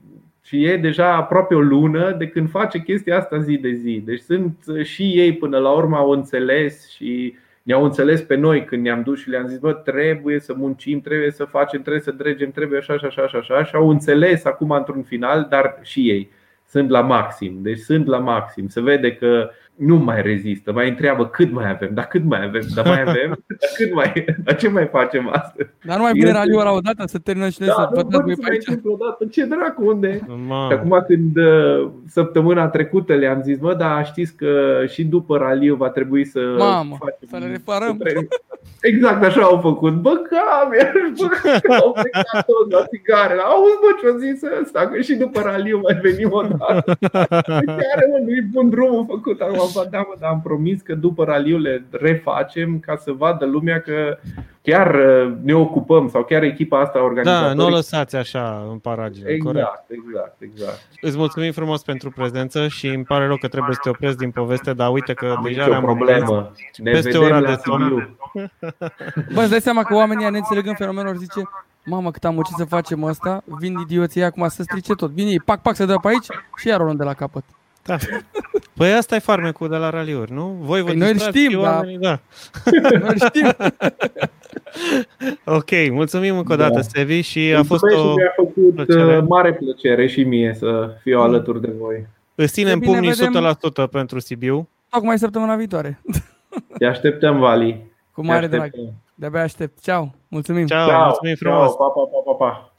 Și e deja aproape o lună de când face chestia asta zi de zi. Deci sunt uh, și ei până la urmă au înțeles și ne-au înțeles pe noi când ne-am dus și le-am zis, bă, trebuie să muncim, trebuie să facem, trebuie să dregem, trebuie așa și așa și așa și au înțeles acum într-un final, dar și ei sunt la maxim. Deci sunt la maxim. Se vede că nu mai rezistă. Mai întreabă cât mai avem, dar cât mai avem, dar mai avem, dar cât mai, dar ce mai facem astăzi? Dar nu mai vine raliul la o dată să termină și noi să Da, nu vă dați pot voi să pe mai aici. întâmplă odată. Ce dracu, unde? Și Mamă. acum când uh, săptămâna trecută le-am zis, mă, dar știți că și după raliu va trebui să Mamă, facem să le reparăm. să- Exact așa au făcut. Bă, cam, bă, au plecat toți la țigare. Auzi, bă, ce-o zis ăsta, că și după raliu mai venim o dată. Chiar, mă, nu-i bun drumul făcut. Acum, bă, da, mă, dar am promis că după raliu le refacem ca să vadă lumea că chiar uh, ne ocupăm sau chiar echipa asta Da, organizatorii. nu o lăsați așa în paragine, corect. Exact, exact, exact. Îți mulțumim frumos pentru prezență și îmi pare rău că trebuie să te opresc din poveste, dar uite că Am deja nicio am problemă. Ne peste vedem ora la de somn. Sibiu. Bă, îți dai seama că oamenii ăia neînțelegând fenomenul zice Mamă, cât am muncit să facem asta, vin idioții acum să strice tot. Vin ei, pac, pac, să dă pe aici și iar o luăm de la capăt. Da. Păi asta e farmecul de la raliuri, nu? Voi vă Păi noi îl distrați știm, și dar- oamenii, da. Noi știm. Ok, mulțumim încă o dată, Da. Sevi, și a fost Mulțumesc o... și mi-a făcut plăcere. uh, mare plăcere și mie să fiu alături de voi. Îți ținem pumnii 100% pentru Sibiu. Tocmai săptămâna viitoare. Te așteptăm, Vali. Cu mare drag. De-abia aștept. Ceau. Mulțumim. Ciao. Mulțumim frumos. Ciao. Pa, pa, pa, pa, pa.